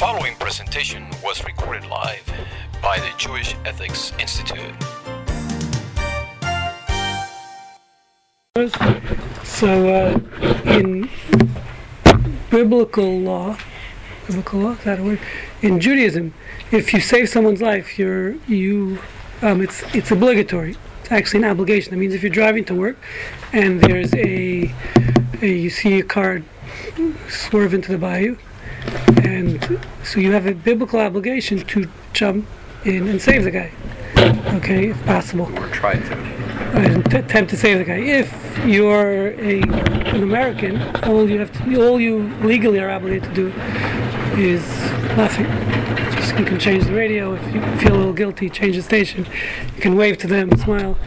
following presentation was recorded live by the Jewish Ethics Institute. So, uh, in biblical law, biblical law is that a word? In Judaism, if you save someone's life, you're you, um, it's it's obligatory. It's actually an obligation. That means if you're driving to work, and there's a, a you see a car swerve into the bayou, and so you have a biblical obligation to jump in and save the guy. Okay, if possible Or try to. and t- attempt to save the guy. If you're a an American, all you have to, all you legally are obligated to do is nothing. Just you can change the radio if you feel a little guilty, change the station. You can wave to them, smile,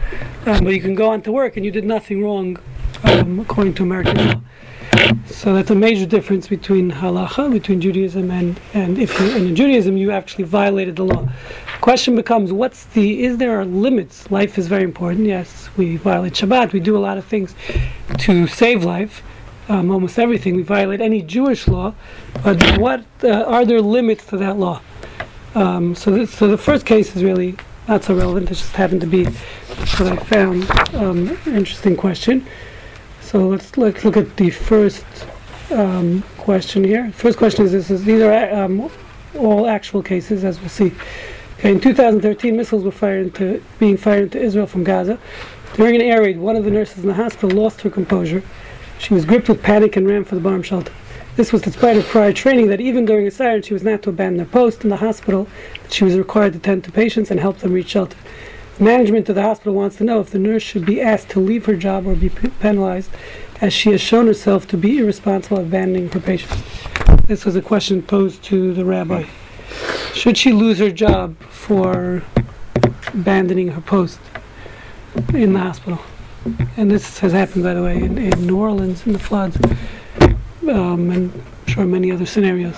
um, but you can go on to work and you did nothing wrong um, according to American law. So that's a major difference between halacha, between Judaism and and if you and in Judaism you actually violated the law. Question becomes, what's the? Is there limits? Life is very important. Yes, we violate Shabbat. We do a lot of things to save life. Um, almost everything. We violate any Jewish law, but what uh, are there limits to that law? Um, so, so the first case is really not so relevant. It just happened to be what I found. Um, interesting question. So let's let's look at the first um, question here. First question is this: is these are um, all actual cases, as we'll see. Okay, in 2013, missiles were fired into being fired into Israel from Gaza. During an air raid, one of the nurses in the hospital lost her composure. She was gripped with panic and ran for the bomb shelter. This was despite her prior training that even during a siren, she was not to abandon her post in the hospital. She was required to tend to patients and help them reach shelter. Management of the hospital wants to know if the nurse should be asked to leave her job or be p- penalized, as she has shown herself to be irresponsible abandoning her patients. This was a question posed to the rabbi. Should she lose her job for abandoning her post in the hospital? And this has happened, by the way, in, in New Orleans in the floods, um, and I'm sure many other scenarios.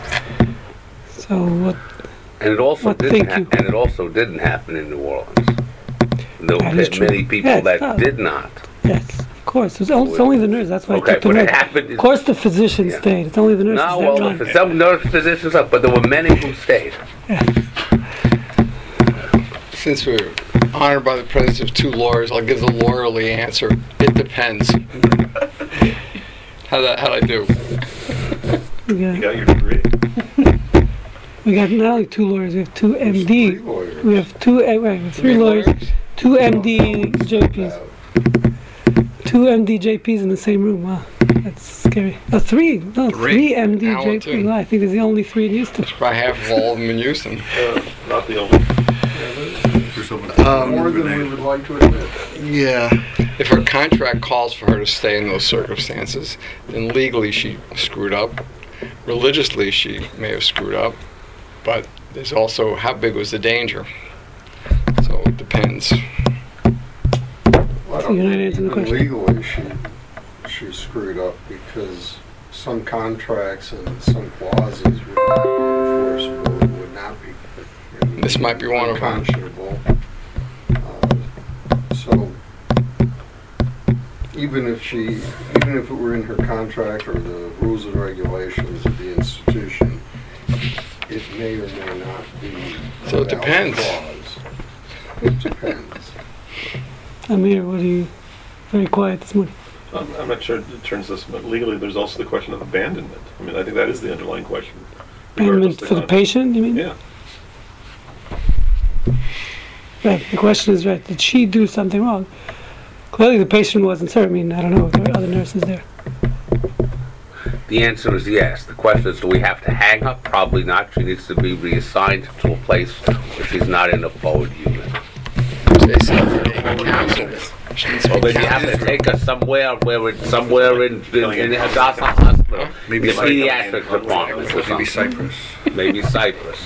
So what? And it also didn't. Ha- and it also didn't happen in New Orleans. There That were is true. many people Yes, that uh, did not. Yes, of course. It's, only- it's only the nurse. That's why Okay, I took the but it note. happened. Of course, the physician Yeah. stayed. It's only the nurses No, that well, run. for some nurse physicians, up, but there were many who stayed. Since we're honored by the presence of two lawyers, I'll give the lawyerly answer. It depends. How that? How I do? We got, got your degree. we got not only two lawyers, we have two MD. We have two. Uh, wait, we have three lawyers, two MD JDs, two MD JDs in the same room. Wow, that's scary. Uh, three, no, three, Three. MD JDs. too. Wow, I think there's the only three in Houston. Probably half of all of them in Houston. Uh, not the only. More than we would like to admit. Yeah, If her contract calls for her to stay in those circumstances, then legally she screwed up. Religiously, she may have screwed up. But there's also how big was the danger. So it depends. Well, I So you're not don't answering the think question. Legally, she, she screwed up because some contracts and some clauses would not be enforceable, would not be. and This might be one of them. Unconscionable. Uh, So, even if she, even if it were in her contract or the rules and regulations of the institution, it may or may not be. So it valid depends. clause. It depends. Amir, what are you? Very quiet this morning. I'm, I'm not sure it turns this, but legally, there's also the question of abandonment. I mean, I think that is the underlying question. Abandonment regardless for the con- patient, you mean? Yeah. Right. The question is right. Did she do something wrong? Clearly, the patient wasn't served. I mean, I don't know if there were other nurses there. The answer is yes. The question is, do we have to hang her? Probably not. She needs to be reassigned to a place where she's not in a forward unit. They said a counsel. She needs to Well, then you have to take her somewhere where it, somewhere in, in, in Hadassah Hospital, Maybe the pediatric department or maybe something. Cyprus. Maybe Cyprus.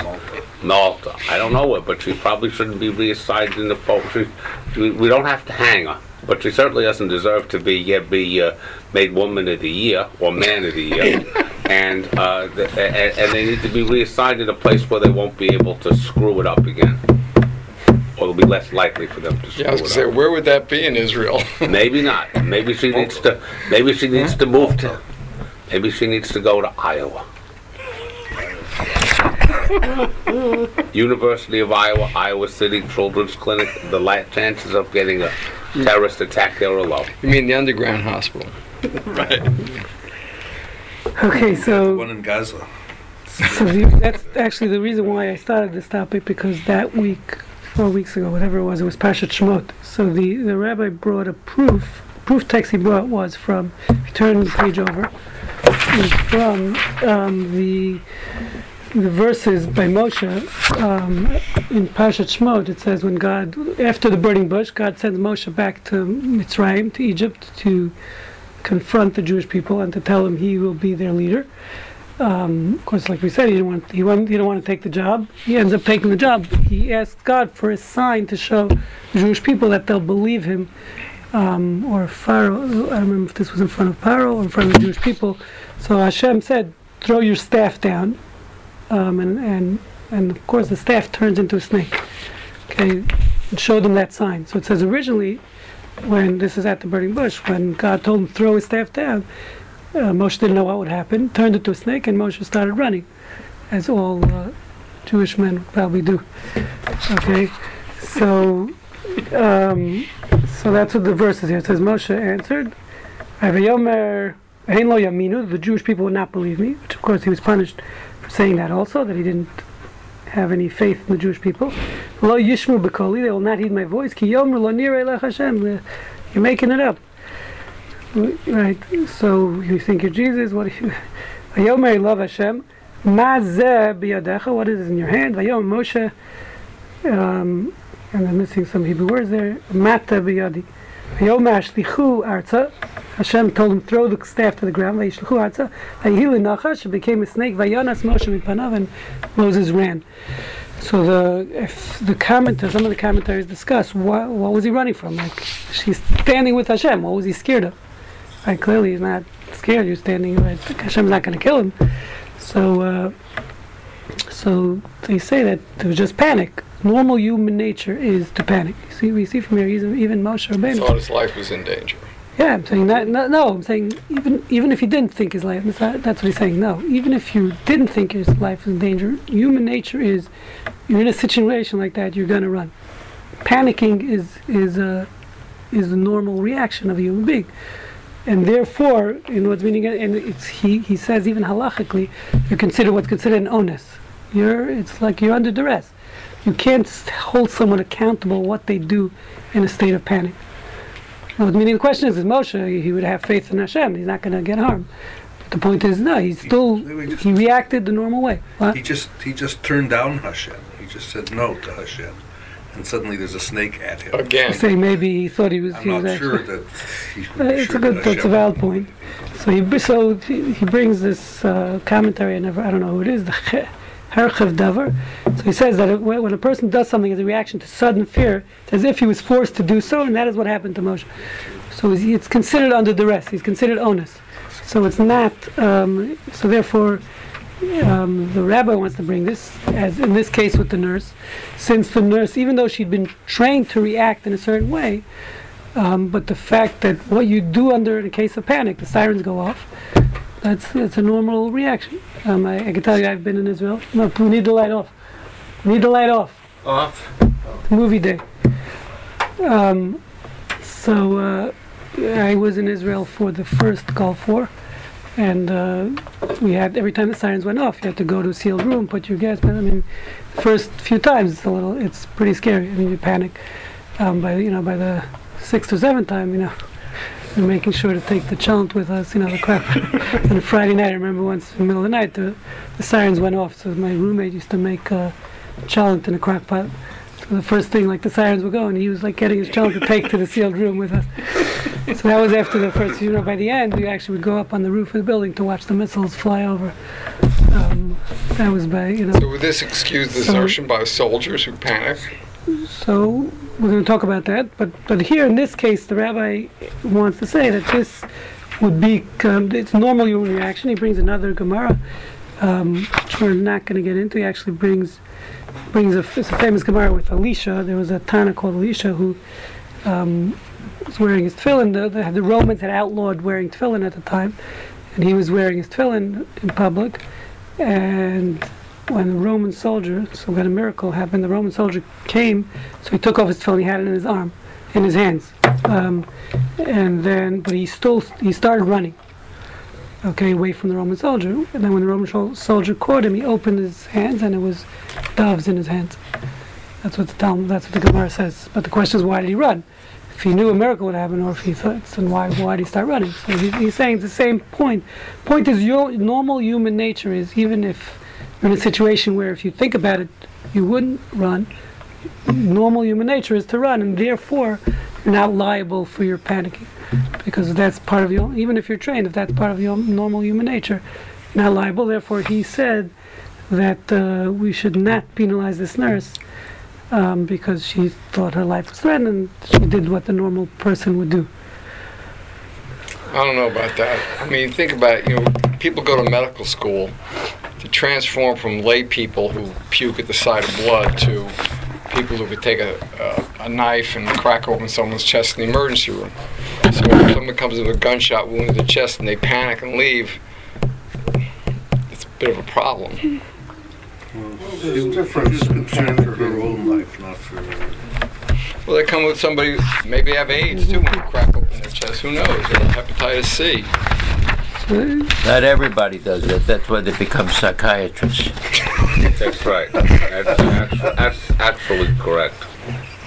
Malta. I don't know where, but she probably shouldn't be reassigned in the fo- she, we, we don't have to hang her, but she certainly doesn't deserve to be uh, be uh, made woman of the year or man of the year. and, uh, the, and and they need to be reassigned in a place where they won't be able to screw it up again, or it'll be less likely for them to screw Yeah, I was it gonna say, up. where would that be in Israel? Maybe not. Maybe she needs to. Maybe she needs to move to. Maybe she needs to go to Iowa. University of Iowa, Iowa City Children's Clinic, the chances of getting a terrorist attack there are low. You mean the underground hospital? Right. Okay, so One in Gaza. So the, that's actually the reason why I started this topic because that week, four weeks ago, whatever it was, it was Parshat Shemot. So the, the rabbi brought a proof. Proof text he brought was from. If you turn the page over, was from um, the the verses by Moshe um, in Parshat Shemot. It says when God, after the burning bush, God sends Moshe back to Mitzrayim, to Egypt, to confront the Jewish people and to tell them he will be their leader. Um, of course, like we said, he didn't want he, want, he didn't want to take the job. He ends up taking the job. He asked God for a sign to show the Jewish people that they'll believe him. Um, or Pharaoh, I don't remember if this was in front of Pharaoh or in front of the Jewish people. So Hashem said, "Throw your staff down," um, and and and of course the staff turns into a snake. Okay, and showed them that sign. So it says originally, when this is at the burning bush, when God told him to throw his staff down, uh, Moshe didn't know what would happen, turned into a snake, and Moshe started running, as all uh, Jewish men probably do. Okay, so um, so that's what the verse is here. It says Moshe answered, "Avayomer hein lo yaminu." The Jewish people would not believe me, which of course he was punished saying that also, that he didn't have any faith in the Jewish people. Lo yishmu bekoli, they will not heed my voice. Ki yomer lo Hashem. You're making it up. Right. So you think you're Jesus? What? do you- Vayomer love Hashem. Ma zeh. What is in your hand? Vayom Moshe. Um, and I'm missing some Hebrew words there. Mata biyadi. Hashem told him throw the staff to the ground. It became a snake. And Moses ran. So the if the commentator, some of the commentaries discuss what what was he running from? Like she's standing with Hashem. What was he scared of? Right, clearly he's not scared. You're standing right. Hashem's not going to kill him. So, uh, so they say that it was just panic. Normal human nature is to panic. You see, we see from here, even, even Moshe Rabbeinu. Thought his life was in danger. Yeah, I'm saying that. No, no, I'm saying even even if you didn't think his life, that's what he's saying. No, even if you didn't think his life was in danger, human nature is, you're in a situation like that, you're gonna run. Panicking is is a is the normal reaction of a human being, and therefore, in what's meaning, and it's he he says even halachically, you consider what's considered an onus. You're it's like you're under duress. You can't hold someone accountable what they do in a state of panic. Now, the meaning of the question is, is Moshe, he would have faith in Hashem. He's not going to get harmed. But the point is, no, he's still, He just- he reacted the normal way. What? He just he just turned down Hashem. He just said no to Hashem, and suddenly there's a snake at him. Again, Say maybe he thought he was, I'm he was not actually. sure that he Uh, would be it's sure a good, that that's a valid point. So he, so he, he brings this uh, commentary. I never, I don't know who it is. The Che- Herchev. So he says that when a person does something as a reaction to sudden fear, it's as if he was forced to do so, and that is what happened to Moshe. So it's considered under duress. He's considered onus. So it's not. Um, so therefore, um, the rabbi wants to bring this, as in this case with the nurse, since the nurse, even though she'd been trained to react in a certain way, um, but the fact that what you do under in a case of panic, the sirens go off, that's that's a normal reaction. Um, I, I can tell you, I've been in Israel. No, we need the light off. We need the light off. Off. Movie day. Um, so uh, I was in Israel for the first Gulf War, and uh, we had every time the sirens went off, you had to go to a sealed room, put your gas. But I mean, the first few times it's a little, it's pretty scary. I mean, you panic. Um, by you know, by the sixth or seventh time, you know, we're making sure to take the cholent with us. You know, the crap. and a Friday night, I remember once in the middle of the night, the, the sirens went off. So my roommate used to make a cholent in a crock pot. So the first thing, like the sirens were going, he was like getting his cholent to take to the sealed room with us. So that was after the first, you know, by the end, we actually would go up on the roof of the building to watch the missiles fly over. Um, that was by, you know. so would this excuse the So- by soldiers who panic? So we're going to talk about that, but but here in this case, the rabbi wants to say that this would be um, it's normal human reaction. He brings another Gemara, um, which we're not going to get into. He actually brings brings a, a famous Gemara with Elisha. There was a Tana called Elisha who um, was wearing his tefillin. The, the, the Romans had outlawed wearing tefillin at the time, and he was wearing his tefillin in public, and when the Roman soldier, so when a miracle happened, the Roman soldier came, so he took off his tefillin, he had it in his arm, in his hands, um, and then, but he still, he started running, okay, away from the Roman soldier, and then when the Roman soldier caught him, he opened his hands, and it was doves in his hands. That's what the Talmud, that's what the Gemara says. But the question is, why did he run? If he knew a miracle would happen, or if he thought, then why, why did he start running? So he's, he's saying the same point. Point is, your normal human nature is even if you're in a situation where, if you think about it, you wouldn't run. Normal human nature is to run, and therefore you're not liable for your panicking, because that's part of your. Even if you're trained, if that's part of your normal human nature, you're not liable. Therefore, he said that uh, we should not penalize this nurse um, because she thought her life was threatened and she did what the normal person would do. I don't know about that. I mean, think about it. You know, people go to medical school to transform from lay people who puke at the sight of blood to people who could take a, a, a knife and crack open someone's chest in the emergency room. So if someone comes with a gunshot wound to the chest and they panic and leave, it's a bit of a problem. There's She difference was in concerned for her own life, not for. Well, they come with somebody, who maybe they have AIDS too, when they crack open their chest. Who knows? Or hepatitis C. So, Not everybody does that. That's why they become psychiatrists. That's right. That's, that's, that's actually correct.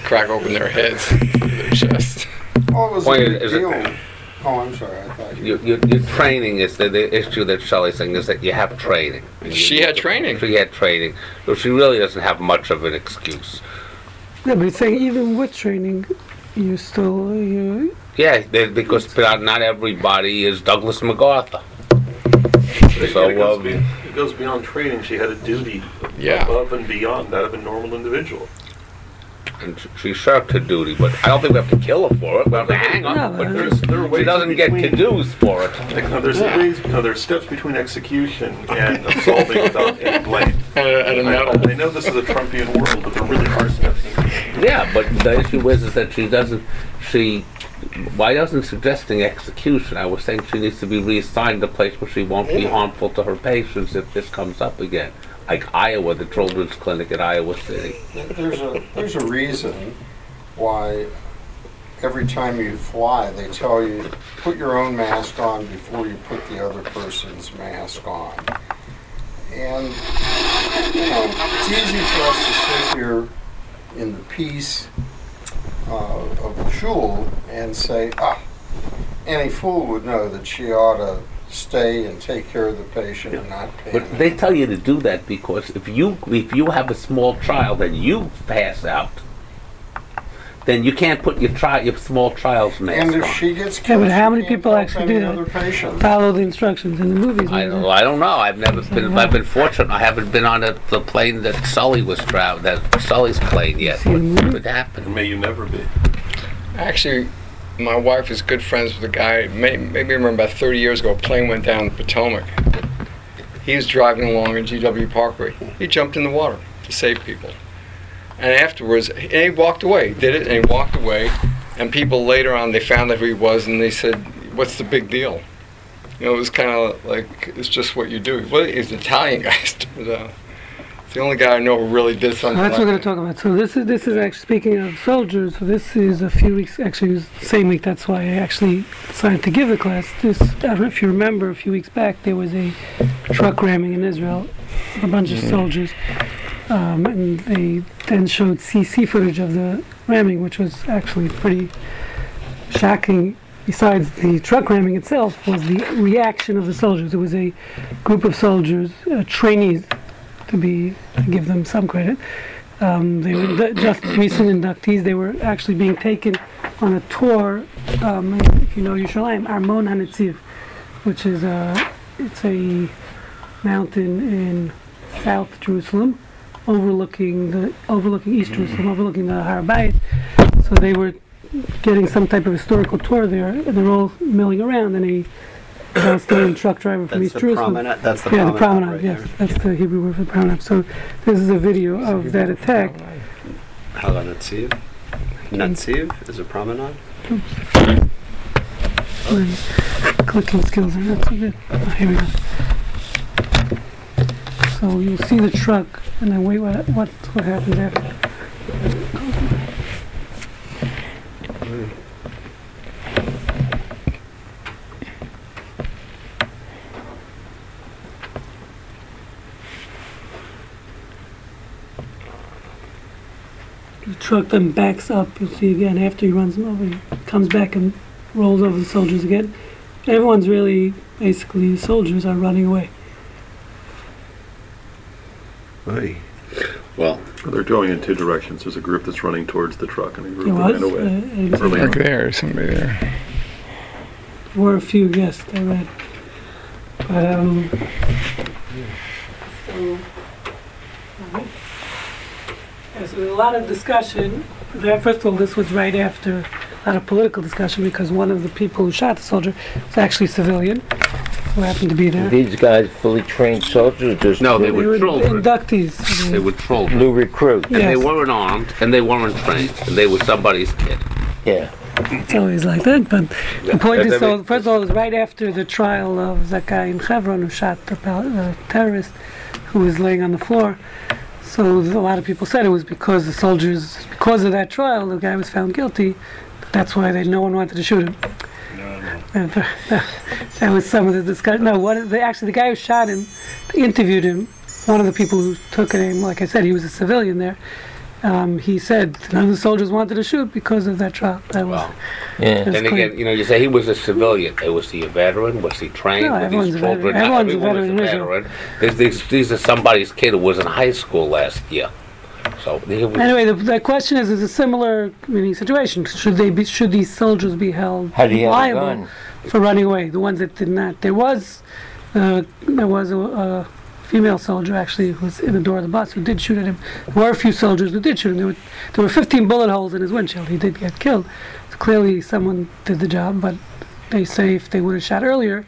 Crack open their heads, their chest. Oh, it was a big is- is it- deal. Oh, I'm sorry, I thought you. Your, your, your training is the, the issue that Shelley's saying is that you have training. She had training. She had training, so she really doesn't have much of an excuse. yeah, but he's saying even with training, you still you Yeah, they- because not, not everybody is Douglas MacArthur. So, again, it, goes um, be, it goes beyond training. She had a duty Yeah. above and beyond that of a normal individual. And sh- she shirked her duty, but I don't think we have to kill her for it. We have to hang her. No, but but There's, there are ways she doesn't get between- caduce for it. Like, no, there's ways, no, there's steps between execution and assaulting without any blame. At a, at a I, medal. I know this is a Trumpian world, but there really are steps. In between. Yeah, but the issue is, is that she doesn't, she, why doesn't suggesting execution? I was saying she needs to be reassigned to a place where she won't be harmful to her patients if this comes up again. Like Iowa, the children's clinic at Iowa City. There's a, there's a reason why every time you fly, they tell you, put your own mask on before you put the other person's mask on. And, you know, it's easy for us to sit here in the peace uh, of the shul and say, ah, any fool would know that she ought to stay and take care of the patient and not pay. But they tell you to do that because if you, if you have a small child and you pass out, then you can't put your child, your small child's mask And if on. she gets Yeah, killed, but how she many can't people help actually any do that? patient. follow the instructions in the movies. I don't, I don't know. I've never been. I've been fortunate. I haven't been on a, the plane that Sully was traveling. That Sully's plane yet. See What movie? could happen? May you never be. Actually, my wife is good friends with a guy. May, maybe I remember about 30 years ago, a plane went down the Potomac. He was driving along in GW Parkway. He jumped in the water to save people. And afterwards, and he walked away. He did it, and he walked away. And people later on, they found out who he was, and they said, "What's the big deal?" You know, it was kind of like it's just what you do. Well, he's an Italian guy. but, uh, it's the only guy I know who really did So something. that's what we're going to talk about. So this is this is actually speaking of soldiers. So this is a few weeks. Actually, it was the same week. That's why I actually decided to give the class. This, I don't know if you remember, a few weeks back there was a truck ramming in Israel, a bunch of soldiers, um, and they then showed CC footage of the ramming, which was actually pretty shocking. Besides the truck ramming itself, was the reaction of the soldiers. It was a group of soldiers, uh, trainees, to be to give them some credit. Um, they were just recent inductees. They were actually being taken on a tour. Um, if you know Yerushalayim, Armon Hanetziv, which is a it's a mountain in South Jerusalem, overlooking the overlooking East Jerusalem, overlooking the Har Bayit. So they were getting some type of historical tour there, and they're all milling around. And a Palestinian truck driver from That's East Jerusalem. promenade. That's the yeah, promenade. the promenade. right yes, there. that's the Hebrew word for promenade. So this is a video of that attack. Hala Natsiv. Natsiv is a promenade. My clicking skills are not so good. Oh, here we go. So you'll see the truck, and then wait, what, what, what happens after? The truck then backs up, you'll see again, after he runs them over, he comes back and rolls over the soldiers again. Everyone's really, basically, the soldiers are running away. Oy. Well, They're going in two directions. There's a group that's running towards the truck and a group There that was, ran uh, away. and Early Like there, somebody there. were a few, yes, I read. But, um, so, alright. Yeah, so there's a lot of discussion. There, first of all, this was right after a lot of political discussion because one of the people who shot the soldier was actually a civilian who happened to be there. These guys fully trained soldiers, just No, they They were were children. inductees. they were children. new recruits. And they Yes. weren't armed, and they weren't trained, and they were somebody's kid. Yeah. It's always like that, but the point point is, so first of all, it was right after the trial of that guy in Hebron who shot the pal- uh, terrorist who was laying on the floor. So a lot of people said it was because the soldiers, because of that trial, the guy was found guilty. That's why they, no one wanted to shoot him. And that, that was some of the discussion. No, what the, actually the guy who shot him interviewed him. One of the people who took it, like I said, he was a civilian there. Um, he said none of the soldiers wanted to shoot because of that trial. That was. Yeah. That's and again, you know, you say he was a civilian. Was he a veteran? Was he trained? No, Were everyone's these a veteran. children? Not Everyone's a everyone was veteran in Israel. These, these, these are somebody's kid who was in high school last year. So Anyway, the, the question is: Is a similar mini situation? Should they be? Should these soldiers be held liable for running away? The ones that did not. There was, uh, there was a, a female soldier actually who was in the door of the bus who did shoot at him. There were a few soldiers who did shoot him. There were, there were 15 bullet holes in his windshield. He did get killed. So clearly, someone did the job. But they say if they would have shot earlier,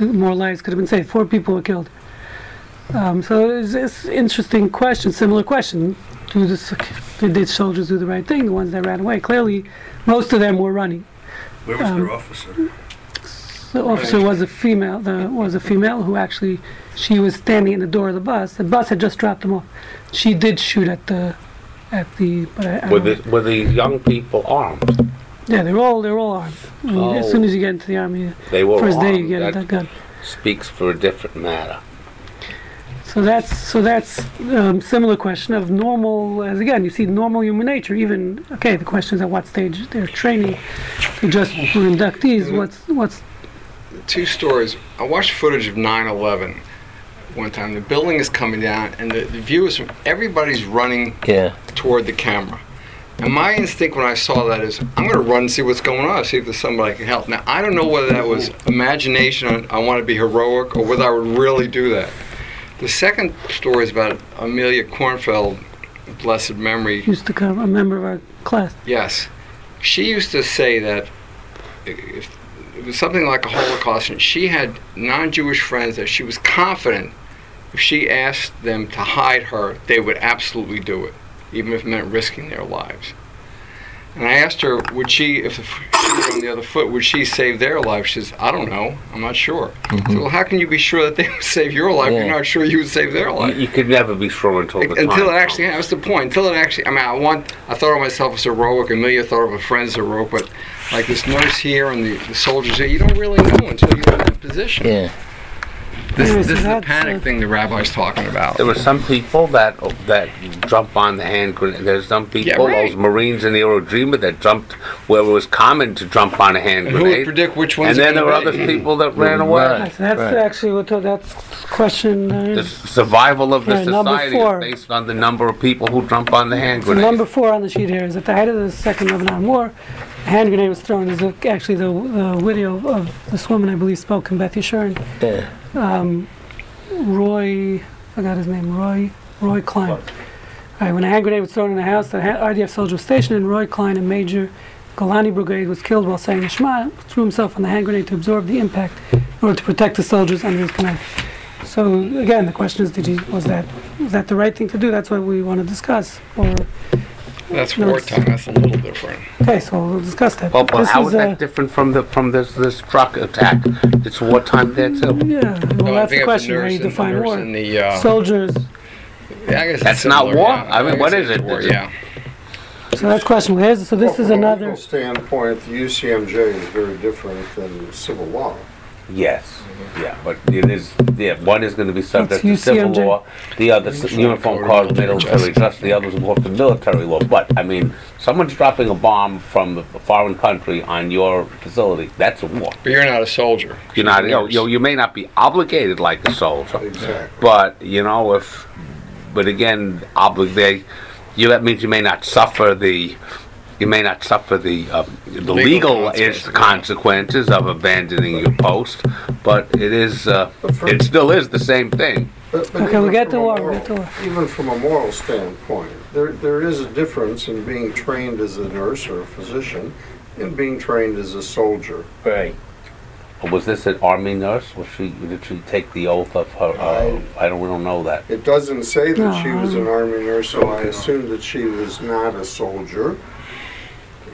more lives could have been saved. Four people were killed. Um, so it's, it's interesting question, similar question. Do the, did the soldiers do the right thing? The ones that ran away, clearly, most of them were running. Where was Um, their officer? The officer was a female. The was a female who actually, she was standing in the door of the bus. The bus had just dropped them off. She did shoot at the, at the. But I, I were, the, were these young people armed? yeah, they're all they're all armed. I mean, As Oh. soon as you get into the army, They were first day you armed. get that that gun. speaks for a different matter. So that's so that's um, similar question of normal. As again, you see normal human nature. Even okay, the question is at what stage they're training. They just were inductees. What's what's two stories. I watched footage of 9/11 one time. The building is coming down, and the, the view is from everybody's running Yeah. toward the camera. And my instinct when I saw that is, I'm going to run and see what's going on, see if there's somebody I can help. Now I don't know whether that was imagination. I want to be heroic, or whether I would really do that. The second story is about Amelia Kornfeld, blessed memory. used to come a member of our class. Yes. She used to say that if it was something like a Holocaust, and she had non Jewish friends that she was confident if she asked them to hide her, they would absolutely do it, even if it meant risking their lives. And I asked her, would she, if she were on the other foot, would she save their life? She says, I don't know. I'm not sure. I said, mm-hmm. well, how can you be sure that they would save your life? Yeah. You're not sure you would save their life. you could never be sure until the Until it actually, comes. that was the point. Until it actually, I mean, I want, I thought of myself as heroic. Amelia thought of her friends as heroic, but like this nurse here and the, the soldiers here, you don't really know until you're in that position. Yeah. This, this is the that's, panic thing the rabbi's talking about. There were some people that that jump on the hand grenade. There's some people, right. those Marines in the Iwo Jima that jumped where it was common to jump on a hand And who would grenade. predict which one's And then there were gonna other be? people that ran away. Right. That's right. actually what that's question. The Uh, survival of the Right, number society four. is based on the number of people who jump on the hand grenade. number four on the sheet here is at the height of the Second Lebanon War, a hand grenade was thrown. is actually the, the video of this woman I believe spoke in Beth Yeshurun. Yeah. um, Roy, I forgot his name, Roy, Roy Klein. Right, when a hand grenade was thrown in the house, the IDF soldier was stationed, and Roy Klein, a major Golani brigade, was killed while saying the Shema, threw himself on the hand grenade to absorb the impact in order to protect the soldiers under his command. So again, the question is, did he, was that was that the right thing to do? That's what we want to discuss. Or That's No, wartime. That's a little different. Okay, so we'll discuss that. Well, but This how is, is uh, that different from the from this this truck attack? It's wartime there too. Yeah, well, No, I that's think the it's question. How nurse you and- define nurse war? and the, uh, Soldiers. Yeah, I guess it's That's not similar, war? yeah. I mean, guess what it's it? war, yeah. So that's question. Here's, so this Well, is from a another. legal standpoint, the UCMJ is very different than civil law. Yes, mm-hmm. yeah, but it is, yeah, one is gonna be subject to What's civil UCMJ? law, the other, s- uniform code of military justice, the other's more to military law. But, I mean, someone's dropping a bomb from a foreign country on your facility, that's a war. But you're not a soldier. You're not, you know, you know, you may not be obligated like a soldier, Exactly. but, you know, if, but again, obligate, you, that means you may not suffer the, you may not suffer the, uh, the Legal legal consequences, yeah. consequences of abandoning your post, but it is, uh, it still is the same thing. But- but Okay, even we'll get from to a war, moral- war. Even from a moral standpoint, there, there is a difference in being trained as a nurse or a physician and being trained as a soldier. Right. Was this an army nurse? Was she, did she take the oath of her, uh, I don't, we don't know that. It doesn't say that she was an army nurse, so I assume that she was not a soldier.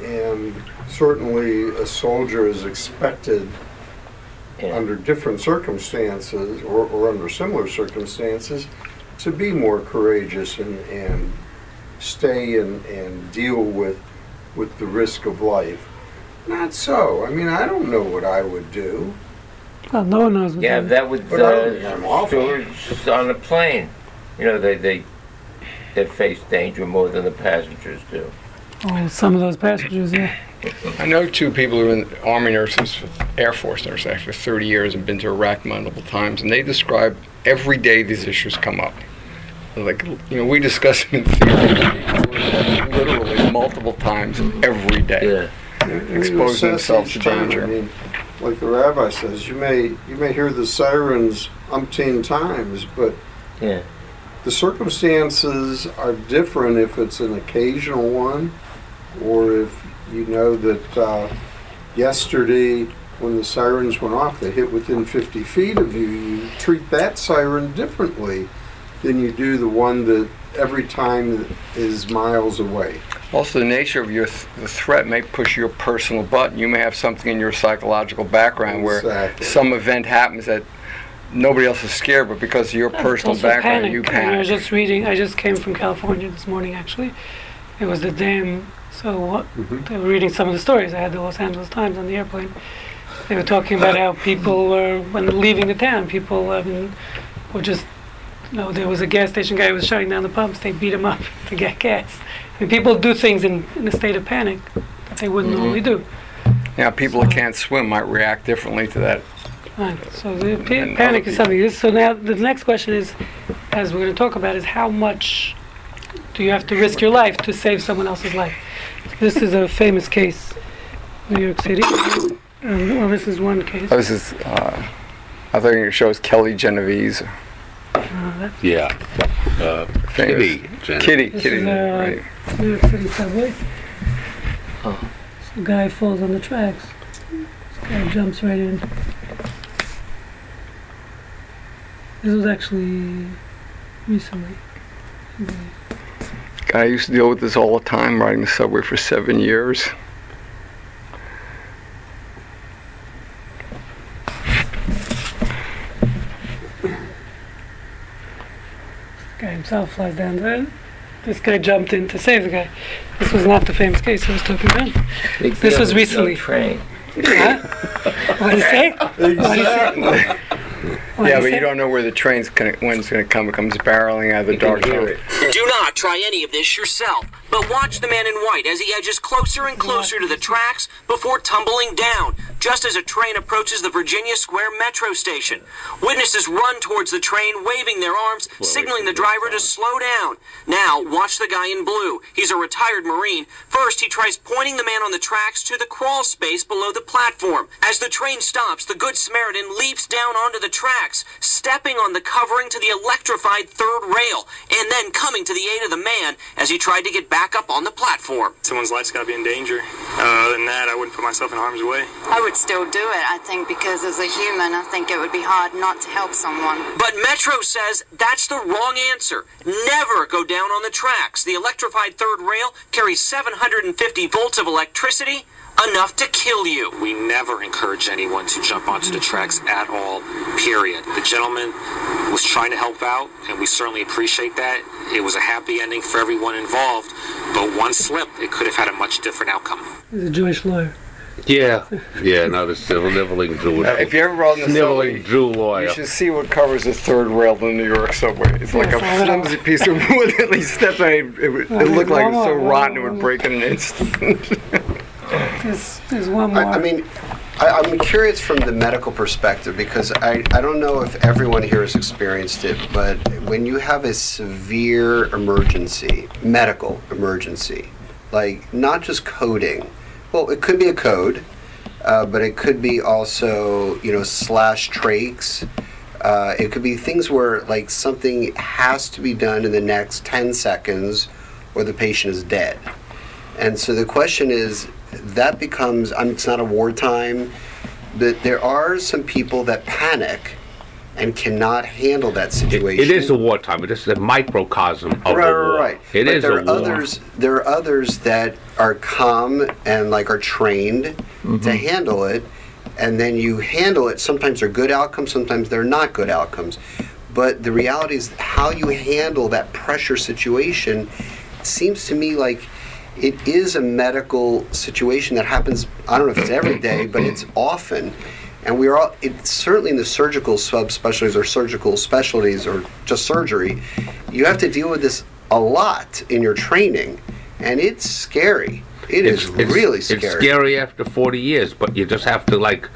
And certainly, a soldier is expected, Yeah. under different circumstances, or, or under similar circumstances, to be more courageous and, and stay and, and deal with, with the risk of life. Not so. I mean, I don't know what I would do. Well, no one knows. What Yeah, they- that would But I don't think I'm uh, awful. stewards on the plane. You know, they they they face danger more than the passengers do. Oh, some of those passengers, yeah. I know two people who are in Army nurses, Air Force nurses, actually for 30 years and been to Iraq multiple times, and they describe every day these issues come up. Like, you know, we discuss them in theory, literally multiple times every day. Yeah. Expose themselves to each time. danger. I mean, like the rabbi says, you may you may hear the sirens umpteen times, but Yeah. the circumstances are different if it's an occasional one, or if you know that uh, yesterday when the sirens went off, they hit within 50 feet of you. You treat that siren differently than you do the one that every time is miles away. Also, the nature of your th- the threat may push your personal button. You may have something in your psychological background where some event happens that nobody else is scared, but because of your It's personal background, panic. you I, mean, I was just reading. I just came from California this morning. Actually, it was the dam. So what? Mm-hmm. They were reading some of the stories. I had the Los Angeles Times on the airplane. They were talking about how people were when leaving the town. People, I mean, were just. You know, there was a gas station guy who was shutting down the pumps. They beat him up to get gas. I mean, people do things in, in a state of panic that they wouldn't mm-hmm. normally do. Now, people that can't swim might react differently to that. Right. So the pa- panic is something. So now the next question is, as we're going to talk about, is how much do you have to risk your life to save someone else's life? This is a famous case, New York City. Um, well, this is one case. Oh, this is, uh, I think your show is Kelly Genovese. Uh, that- Yeah. Uh, Famous. Kitty, Kitty, This Kitty, is, uh, right. New York City subway. Some guy falls on the tracks. This guy jumps right in. This was actually recently. Guy used to deal with this all the time, riding the subway for seven years. guy himself flies down there. This guy jumped in to save the guy. This was not the famous case I was talking about. Big This was recently. No train. Huh? What did he say? What did he say? What yeah, but he you don't know where the train's gonna, when it's gonna come. It comes barreling out of the You can dark. hear it. Do not try any of this yourself, but watch the man in white as he edges closer and closer to the tracks before tumbling down, just as a train approaches the Virginia Square metro station. Witnesses run towards the train, waving their arms, signaling the driver to slow down. Now, watch the guy in blue. He's a retired Marine. First, he tries pointing the man on the tracks to the crawl space below the platform. As the train stops, the Good Samaritan leaps down onto the tracks, stepping on the covering to the electrified third rail, and then coming to the aid of the man as he tried to get back up on the platform. Someone's life's got to be in danger. Uh, other than that, I wouldn't put myself in harm's way. I would still do it. I think because as a human, I think it would be hard not to help someone. But Metro says that's the wrong answer. Never go down on the tracks. The electrified third rail carries 750 volts of electricity, enough to kill you. We never encourage anyone to jump onto the tracks at all, period. The gentleman was trying to help out, and we certainly appreciate that. It was a happy ending for everyone involved, but one slip, it could have had a much different outcome. He's a Jewish lawyer. Yeah, yeah, no, the sniveling Jew. Uh, if you ever rode in the Sniveling subway, Jew lawyer. you should see what covers the third rail of the New York subway. It's like a Yeah, follow it flimsy piece of wood that he stepped on. It, it, would- it looked like it was so rotten it would break in an instant. There's, there's one more. I, I mean, I, I'm curious from the medical perspective because I, I don't know if everyone here has experienced it, but when you have a severe emergency, medical emergency, like not just coding, well, it could be a code, uh, but it could be also, you know, slash trachs. Uh, it could be things where like something has to be done in the next 10 seconds or the patient is dead. And so the question is, that becomes, I mean, it's not a wartime, but there are some people that panic and cannot handle that situation. It is a wartime. It is a microcosm of right, a war. right, right. It but is there a are war. others. There are others that are calm and like are trained to mm-hmm. handle it, and then you handle it. Sometimes they're good outcomes. Sometimes they're not good outcomes. But the reality is how you handle that pressure situation seems to me like it is a medical situation that happens. I don't know if it's every day, but it's often. And we are all, it's certainly in the surgical subspecialties or surgical specialties or just surgery, you have to deal with this a lot in your training. And it's scary. It is really scary. It's scary after 40 years, but you just have to like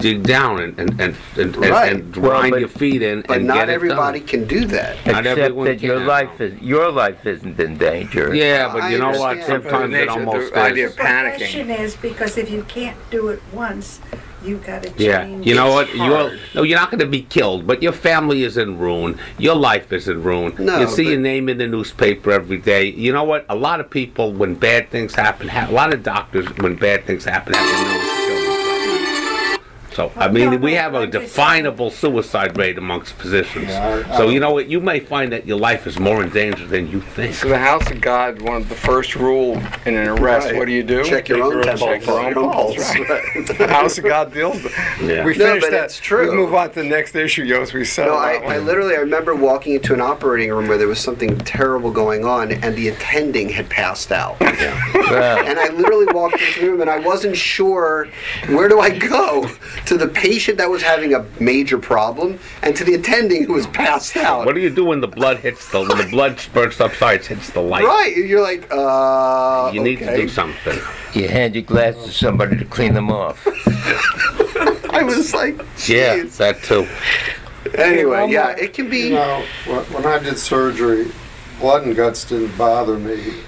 dig down and and and, and, Right. and, and grind but- your feet in But and not get it everybody done. can do that. Not Except that your can. life is your life isn't in danger. Yeah, but I you know what? Sometimes it Nature, the almost idea is. of The panicking. question is because if you can't do it once, you got to Yeah, you know It's what? You're no, you're not going to be killed, but your family is in ruin. Your life is in ruin. No, you see your name in the newspaper every day. You know what? A lot of people, when bad things happen, ha- a lot of doctors, when bad things happen, have the nerve to kill themselves. So I mean, we have a definable suicide rate amongst physicians. Yeah, I- I so don't- you know what? You may find that your life is more in danger than you think. So the House of God, one of the first rule in an arrest, Right. what do you do? Check your own Check your own pulse. right. the House of God deals. with- Yeah. We No, finished but that. it's true. We move on to the next issue, Yost. We No, I, that one. I literally, I remember walking into an operating room where there was something terrible going on, and the attending had passed out. Well, And I literally walked into the room, and I wasn't sure where do I go to the patient that was having a major problem, and to the attending who was passed out. What do you do when the blood hits the when the blood spurts upsides hits the light? Right, you're like, uh, You need to do something. you hand your glass to somebody to clean them off. I was like, Yeah, that too. Anyway, yeah, it can be. You know, when when I did surgery, blood and guts didn't bother me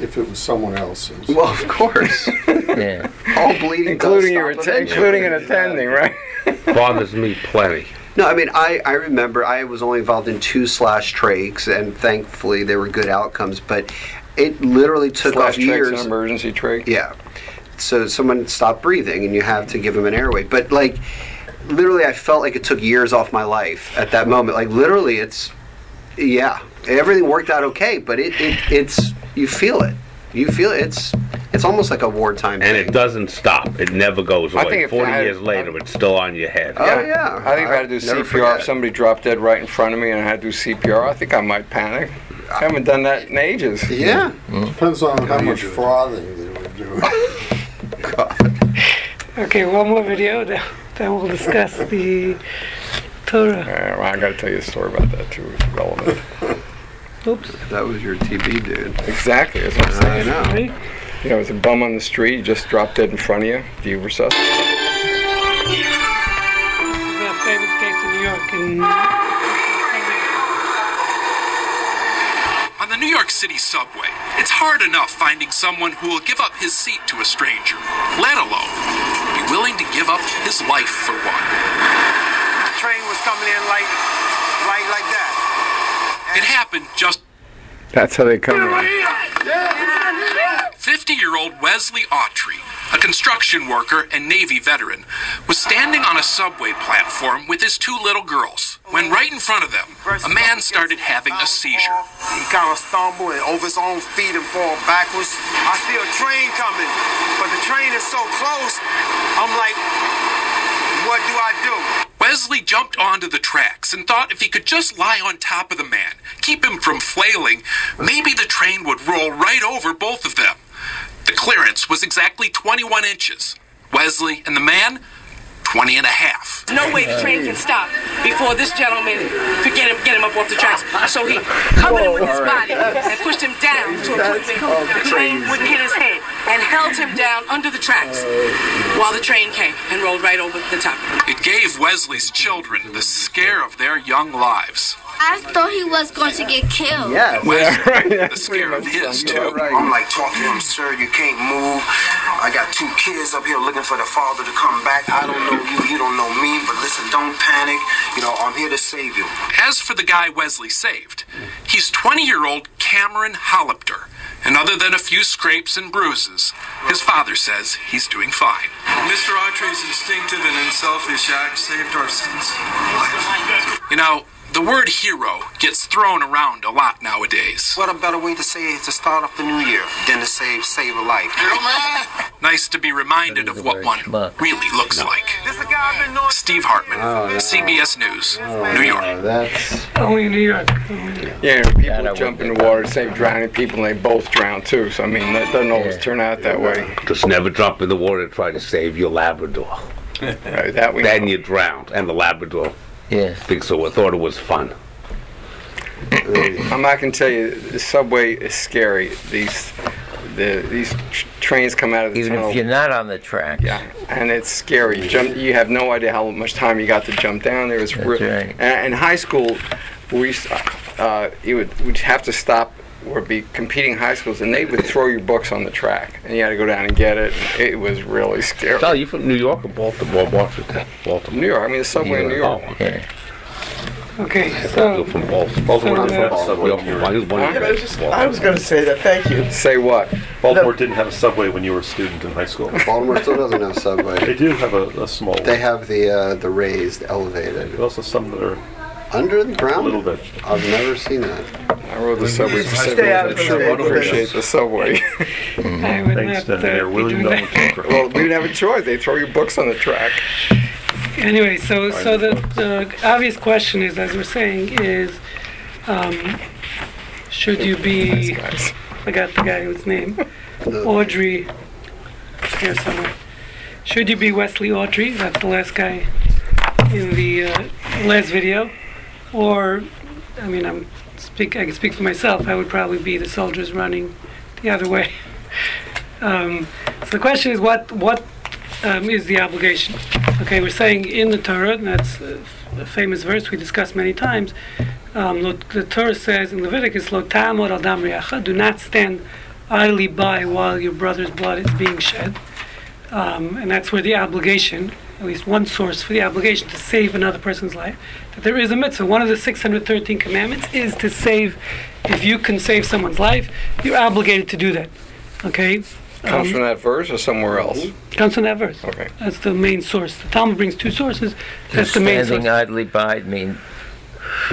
if it was someone else's. Well, of course, Yeah. all bleeding, including does your stop atten- eventually. including an attending, right? Bothers me plenty. No, I mean, I, I remember I was only involved in two slash trachs, and thankfully they were good outcomes. But it literally took Slash off trachs years. and emergency trach. Yeah. So someone stopped breathing, and you have to give them an airway. But like, literally, I felt like it took years off my life at that moment. Like literally, it's yeah, everything worked out okay, but it, it it's you feel it. You feel it. It's it's almost like a wartime And thing. it doesn't stop. It never goes I away. think if Forty I had- years later, it's still on your head. Oh, yeah. I think if I had to do CPR, forget. if somebody dropped dead right in front of me and I had to do CPR, I think I might panic. I haven't done that in ages. yeah. Depends on how you much frothing they were doing. Okay, one more video, then, then we'll discuss the Torah. Uh, well, I got to tell you a story about that too. It's relevant. Oops. That was your TB dude. exactly. That's what I'm saying. I know. Ready? You know, it's a bum on the street. He just dropped dead in front of you. Do you resuscitate? This is a famous case in New York. In, On the New York City subway, it's hard enough finding someone who will give up his seat to a stranger, let alone be willing to give up his life for one. The train was coming in like, like, like that. It happened just That's how they come in. 50 year old Wesley Autry, a construction worker and Navy veteran, was standing on a subway platform with his two little girls when right in front of them, a man started having a seizure. He kind of stumbled and over his own feet and fall backwards. I see a train coming, but the train is so close. I'm like, what do I do? Wesley jumped onto the tracks and thought if he could just lie on top of the man, keep him from flailing, maybe the train would roll right over both of them. The clearance was exactly 21 inches. Wesley and the man, 20 and a half. No way the train can stop before this gentleman could get him get him up off the tracks. So he covered him with his body and pushed him down to a point where the train wouldn't hit his head and held him down under the tracks while the train came and rolled right over the top. It gave Wesley's children the scare of their young lives. I thought he was going to get killed. Wesley, the scare of his too. I'm like talking to him, sir, you can't move. I got two kids up here looking for the father to come back. I don't know you, you don't know me, but listen, don't panic. You know, I'm here to save you. As for the guy Wesley saved, he's 20 year old Cameron Hollopeter. And other than a few scrapes and bruises, his father says he's doing fine. Mr. Autrey's instinctive and unselfish act saved our son's life. You know, the word hero gets thrown around a lot nowadays. What a better way to say it to start off the new year than to save save a life. Nice to be reminded of what one really looks like. Steve Hartman, CBS News, oh, New York. That's Only New York. Yeah, and people jump in the water, to save drowning people, and they both drown too. So I mean, that doesn't always turn out that way. Just never jump in the water to try to save your Labrador. Right, that we then you drowned, and the Labrador yes. Think so. I thought it was fun. I'm not gonna tell you, the subway is scary. These, the these tr- trains come out of the Even tunnel. if you're not on the track. Yeah, and it's scary. You jump. You have no idea how much time you got to jump down. There was That's re- right. and in high school, we uh, you would would have to stop or be competing high schools, and they would throw your books on the track, and you had to go down and get it. It was really scary. Tell you from New York or Baltimore, Washington, Baltimore. New York. I mean, the subway in New York. Oh, yeah. Okay, You're so from Baltimore. Baltimore So, didn't have uh, a subway. I was wondering Yeah, but I was just- I was going to say that. Thank you. Say what? Baltimore didn't have a subway when you were a student in high school. Baltimore still doesn't have a subway. They do have a, a small. They have the uh, the raised, elevated. But also some that are under the ground. A little bit. I've never seen that. I rode the subway for Stay seven out years. I the sure would neighborhood. appreciate the subway. I would Thanks not, to uh, Mayor be William doing Donald that. Well, we didn't have a choice. They throw your books on the track. Anyway, so so the, the obvious question is, as we're saying, is um, should you be? I got the guy whose name, Audrey. Here somewhere. Should you be Wesley Audrey? That's the last guy in the uh, last video, or I mean, I'm speak. I can speak for myself. I would probably be the soldiers running the other way. Um, so the question is, what what um, is the obligation? Okay, we're saying in the Torah, and that's a, a famous verse we discussed many times. Um, the Torah says in Leviticus, "Lo ta'amod al dam re'acha," do not stand idly by while your brother's blood is being shed. Um, and that's where the obligation, at least one source for the obligation to save another person's life, that there is a mitzvah. One of the 613 commandments is to save. If you can save someone's life, you're obligated to do that. Okay. Comes Um, from that verse or somewhere else? Comes from that verse. Okay. That's the main source. The Talmud brings two sources. That's Does the main standing source. idly by mean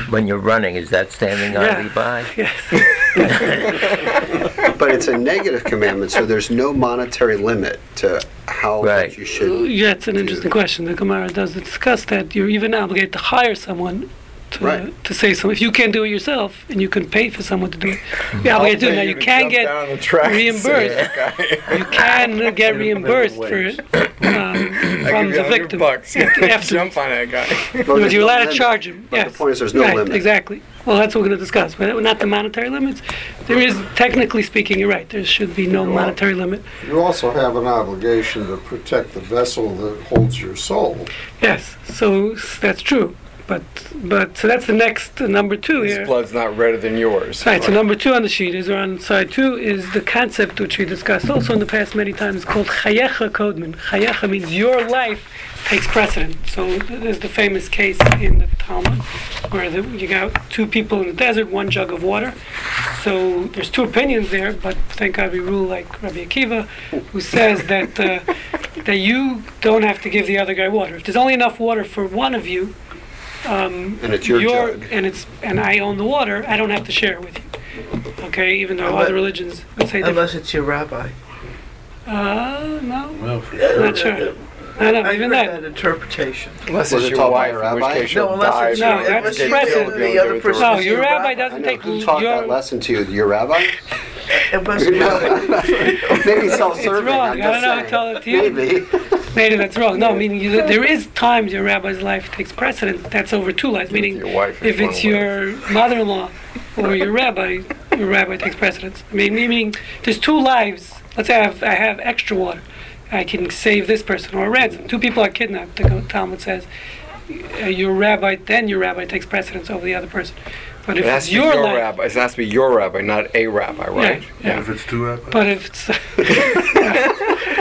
when you're running? Is that standing Yeah. idly by? But it's a negative commandment, so there's no monetary limit to how much you should. Yeah, it's an interesting question. The Gemara does discuss that you're even obligated to hire someone to, Right. to say something. If you can't do it yourself and you can pay for someone to do it, you're obligated to do it. Now, you can get down the track and reimbursed. You can get reimbursed for it um, from the victim. Bucks. After- Jump on that guy. But you're allowed to charge him. But yes. the point is there's no right, limit. Exactly. Well, that's what we're going to discuss, but not the monetary limits. There is, technically speaking, you're right. There should be no monetary limit. You also have an obligation to protect the vessel that holds your soul. Yes, so that's true. But but so that's the next uh, number two His here. blood's not redder than yours. Right, so number two on the sheet is, or on side two, is the concept which we discussed also in the past many times called chayecha kodman. Chayecha means your life takes precedent. So there's the famous case in the Talmud where the, you got two people in the desert, one jug of water. So there's two opinions there, but thank God we rule like Rabbi Akiva, who says that uh, that you don't have to give the other guy water. If there's only enough water for one of you, um, And it's your you're- jug. and it's and I own the water, I don't have to share it with you. Okay, even though Unless- other religions would say different. Unless it's your rabbi. Uh, no, Well, not sure. No, no, I even heard that. that interpretation. Unless Was it's it your taught by wife, a in which rabbi? case you'll No, unless die. it's No, your- that's unless you precedent. feel the other person No, is your your rabbi rabbi. doesn't take Who taught your. that lesson to you? Your rabbi? It must Maybe self-serving. It's wrong. I'm I don't know. saying. Tell it to you. Maybe. Maybe that's wrong. No, meaning you, there is times your rabbi's life takes precedence. That's over two lives. Meaning, Your wife if it's one your mother-in-law or your rabbi, your rabbi takes precedence. I mean, meaning there's two lives. Let's say I have, I have extra water. I can save this person or a ransom. Two people are kidnapped. The Talmud says uh, your rabbi, then your rabbi takes precedence over the other person. But if It has it's to be your your life, rabbi. It has to be your rabbi, not a rabbi, right? yeah. If it's two rabbis? but if it's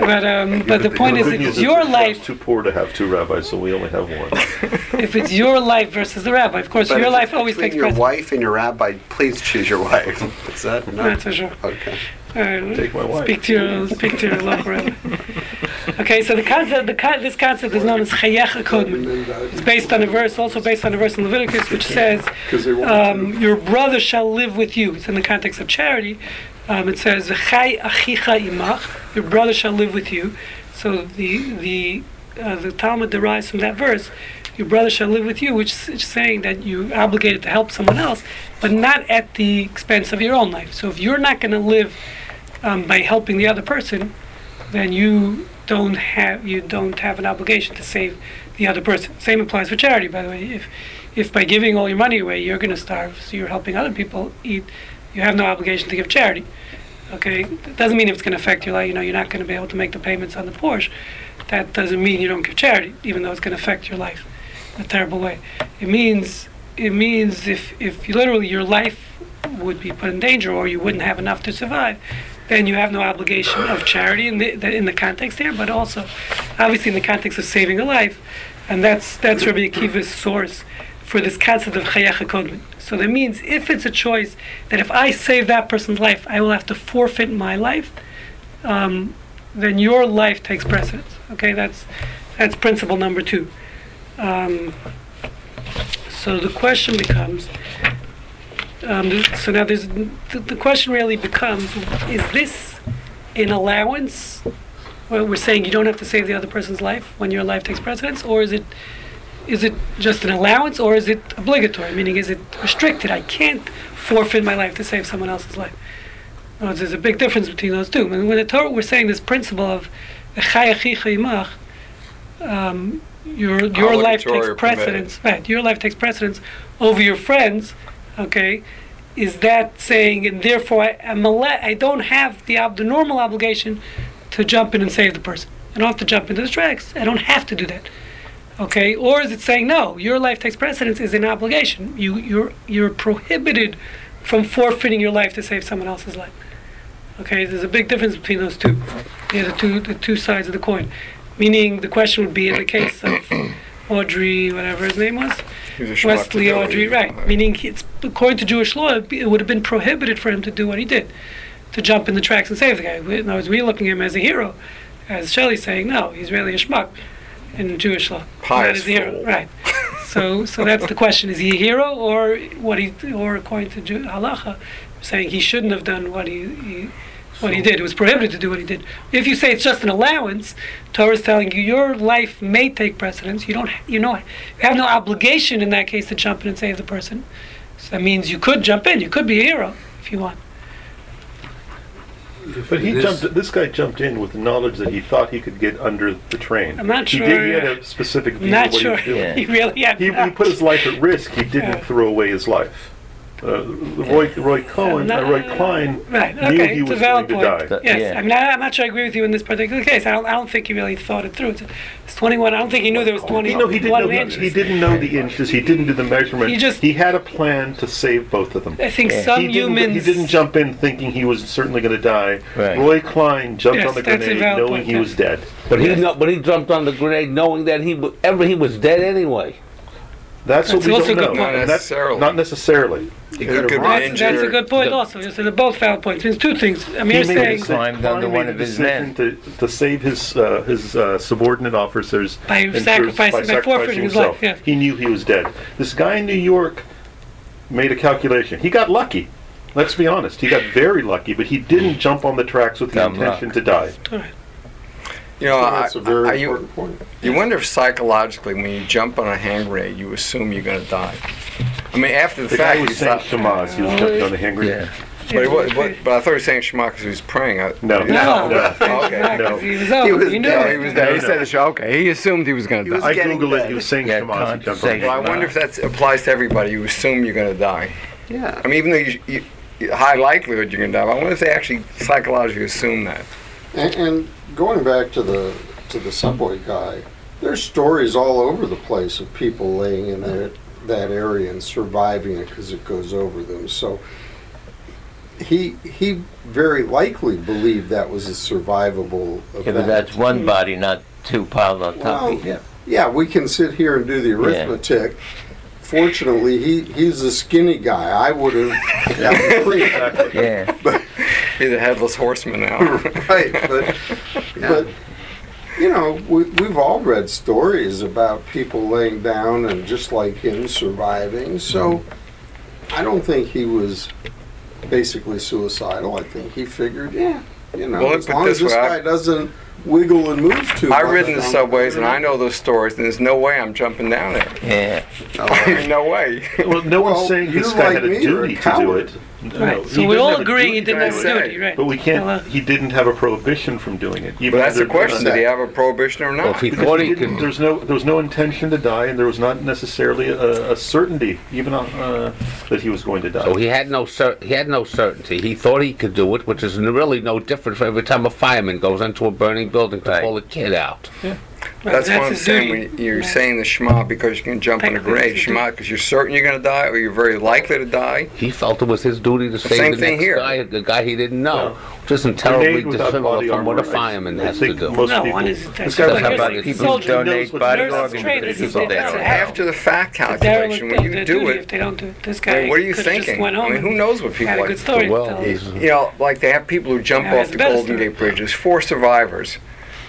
but um, but the point is, if it's your the life, Shah's too poor to have two rabbis, so we only have one. if it's your life versus the rabbi, of course, But your life always between takes your precedence. wife and your rabbi, please choose your wife. Is that no? Not so sure. Okay. Uh, Take my wife. Speak to your speak to your local rabbi. Okay, so the concept, the con- this concept is known as Chayach Kodman. It's based on a verse, also based on a verse in Leviticus, which says, um, "Your brother shall live with you." It's in the context of charity. Um, it says, "V'chai achicha imach." Your brother shall live with you. So the the uh, the Talmud derives from that verse. Your brother shall live with you, which is saying that you're obligated to help someone else, but not at the expense of your own life. So if you're not going to live um, by helping the other person, then you don't have you don't have an obligation to save the other person. Same applies for charity, by the way. If if by giving all your money away you're going to starve, so you're helping other people eat, you have no obligation to give charity. Okay, it doesn't mean if it's going to affect your life. You know, you're not going to be able to make the payments on the Porsche. That doesn't mean you don't give charity, even though it's going to affect your life in a terrible way. It means it means if if literally your life would be put in danger or you wouldn't have enough to survive, then you have no obligation of charity in the, the in the context there, but also obviously in the context of saving a life, and that's that's Rabbi Akiva's source for this concept of chayach kodmin. So that means if it's a choice that if I save that person's life, I will have to forfeit my life, um, then your life takes precedence. Okay, that's that's principle number two. Um, so the question becomes. Um, so now there's the, question really becomes: Is this an allowance? Where we're saying you don't have to save the other person's life when your life takes precedence, or is it is it just an allowance, or is it obligatory? Meaning, is it restricted? I can't forfeit my life to save someone else's life. Words, there's a big difference between those two. And when the Torah we're saying this principle of um, your your life takes or permitted. precedence. Right, your life takes precedence over your friends. Okay, is that saying, and therefore I, I'm alle- I don't have the ob- the normal obligation to jump in and save the person. I don't have to jump into the tracks. I don't have to do that. Okay, or is it saying no? Your life takes precedence is an obligation. You you're you're prohibited from forfeiting your life to save someone else's life. Okay, there's a big difference between those two. They're the two the two sides of the coin. Meaning the question would be in the case of Audrey, whatever his name was, He was a schmuck Wesley. Audrey, right? Meaning it's according to Jewish law, it'd it would have been prohibited for him to do what he did, to jump in the tracks and save the guy. In other words, we're looking at him as a hero, as Shelley's saying, no, he's really a schmuck in Jewish law. Pious as a hero, fool. right? So, so that's the question: Is he a hero, or what he, or according to Jew, halacha, saying he shouldn't have done what he, he what he did? It was prohibited to do what he did. If you say it's just an allowance, Torah is telling you your life may take precedence. You don't, you know, you have no obligation in that case to jump in and save the person. So that means you could jump in. You could be a hero if you want. But he This- jumped. This guy jumped in with the knowledge that he thought he could get under the train. I'm not he sure, Did, he had a specific view I'm not of what sure he was doing. he really had. He, he put his life at risk. He didn't Yeah. throw away his life. Uh, Roy, Roy Cohen, uh, Roy Klein Right. knew he was valid going to point. die. Yes. I mean, I, I'm not sure I agree with you in this particular case. I don't. I don't think he really thought it through. It's, it's 21. I don't think he knew there was 21 He, no, he didn't know. He, inches. he didn't know the inches. He didn't do the measurement. He just- he had a plan to save both of them. I think some he didn't, He didn't jump in thinking he was certainly going to die. Right. Roy Klein jumped Yes, on the grenade knowing point, he yes. was dead. But he know, but he jumped on the grenade knowing that he ever he was dead anyway. That's, That's what we also don't a know. good point. And that's not necessarily. He could have That's, that's a good point. Also, so they're both valid points. It's two things. I mean, He you're made a saying decision- Klein made a decision To, to save his uh, his uh, subordinate officers By and for- sacrificing- by forfeiting his life, yeah. He knew he was dead. This guy in New York made a calculation. He got lucky. Let's be honest. He got very lucky, but he didn't jump on the tracks with the Dumb intention to die. You know, That's I, a very I- you, important point. you wonder if psychologically, when you jump on a hand grenade, you assume you're going to die. I mean, after the, The fact, guy was you saying thought- Shemaz. He was jumping on the hand grenade. But, he was, but, but I thought he was saying Shema because he was praying. I, No. no, No. Okay, No. He was over. He knew yeah, he was there. He said the show. Okay, he assumed he was going to die. I googled it. He was saying Shemaz. He jumped on Well, I wonder if that applies to everybody. You assume you're going to die. Yeah. I mean, even though you, you, you high likelihood you're going to die, but I wonder if they actually psychologically assume that. And, and going back to the to the subway guy, there's stories all over the place of people laying in that that area and surviving it because it goes over them. So he he very likely believed that was a survivable event. Yeah, but that's one body, not two piled on top of each other. Yeah, we can sit here and do the arithmetic. Fortunately, he he's a skinny guy. I would have. Yeah. But He's a headless horseman now. right, but but you know, we, we've all read stories about people laying down and just like him surviving. So mm-hmm. I don't think he was basically suicidal. I think he figured, yeah, you know, Well, as long as this this way, I- guy doesn't wiggle and move too much. I've ridden the subways and I know those stories, and there's no way I'm jumping down there. Yeah. I no way. Well, no Well, one's saying this you guy like had a me are a duty to do coward. it. Right, so he we're didn't all have a agreeing he duty didn't to have a do it. duty, right. But we can't. He didn't have a prohibition from doing it. Even But that's though the question: Did he have a prohibition or not? Well, if he Because thought he he didn't- could, there's no there was no intention to die, and there was not necessarily a, a certainty, even uh, that he was going to die. so he had no cer- he had no certainty. He thought he could do it, which is really no different from every time a fireman goes into a burning building to pull a kid out. That's, That's what I'm saying. When you're saying the Shema because you can jump on a Technically, grave, Shema because you're certain you're going to die, or you're very likely to die. He felt it was his duty to save Same the next here. guy, the guy he didn't know, which isn't terribly Grenade without dissimilar body from what a armor, I- fireman I has to think do. most No, people- one is- this that's guy what was I'm about saying. the people Soldier who donate knows body nurses organs train, if this they is do their- that's After the fact calculation, when you do it, if they don't do. This guy what are you thinking? went home I mean, who knows what people had a like good story to Well, you know, like they have people who jump off the Golden. Gate Bridge. There's four survivors,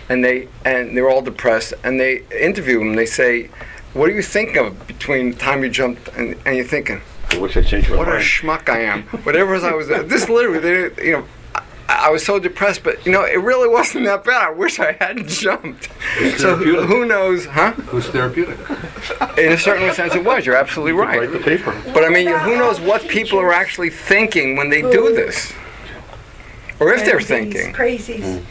and they and they're all depressed, and they interview them. They say, "What do you think of between the time you jumped and, and you're thinking, I wish I changed my what a mind. schmuck I am." Whatever I was, this literally, they, you know. I- I was so depressed, but you know, it really wasn't that bad. I wish I hadn't jumped. So who, who knows, huh? Who's therapeutic? In a certain sense, it was. You're absolutely right. Write the paper. But I mean, who knows what people are actually thinking when they do this, or if they're thinking. These crazies mm.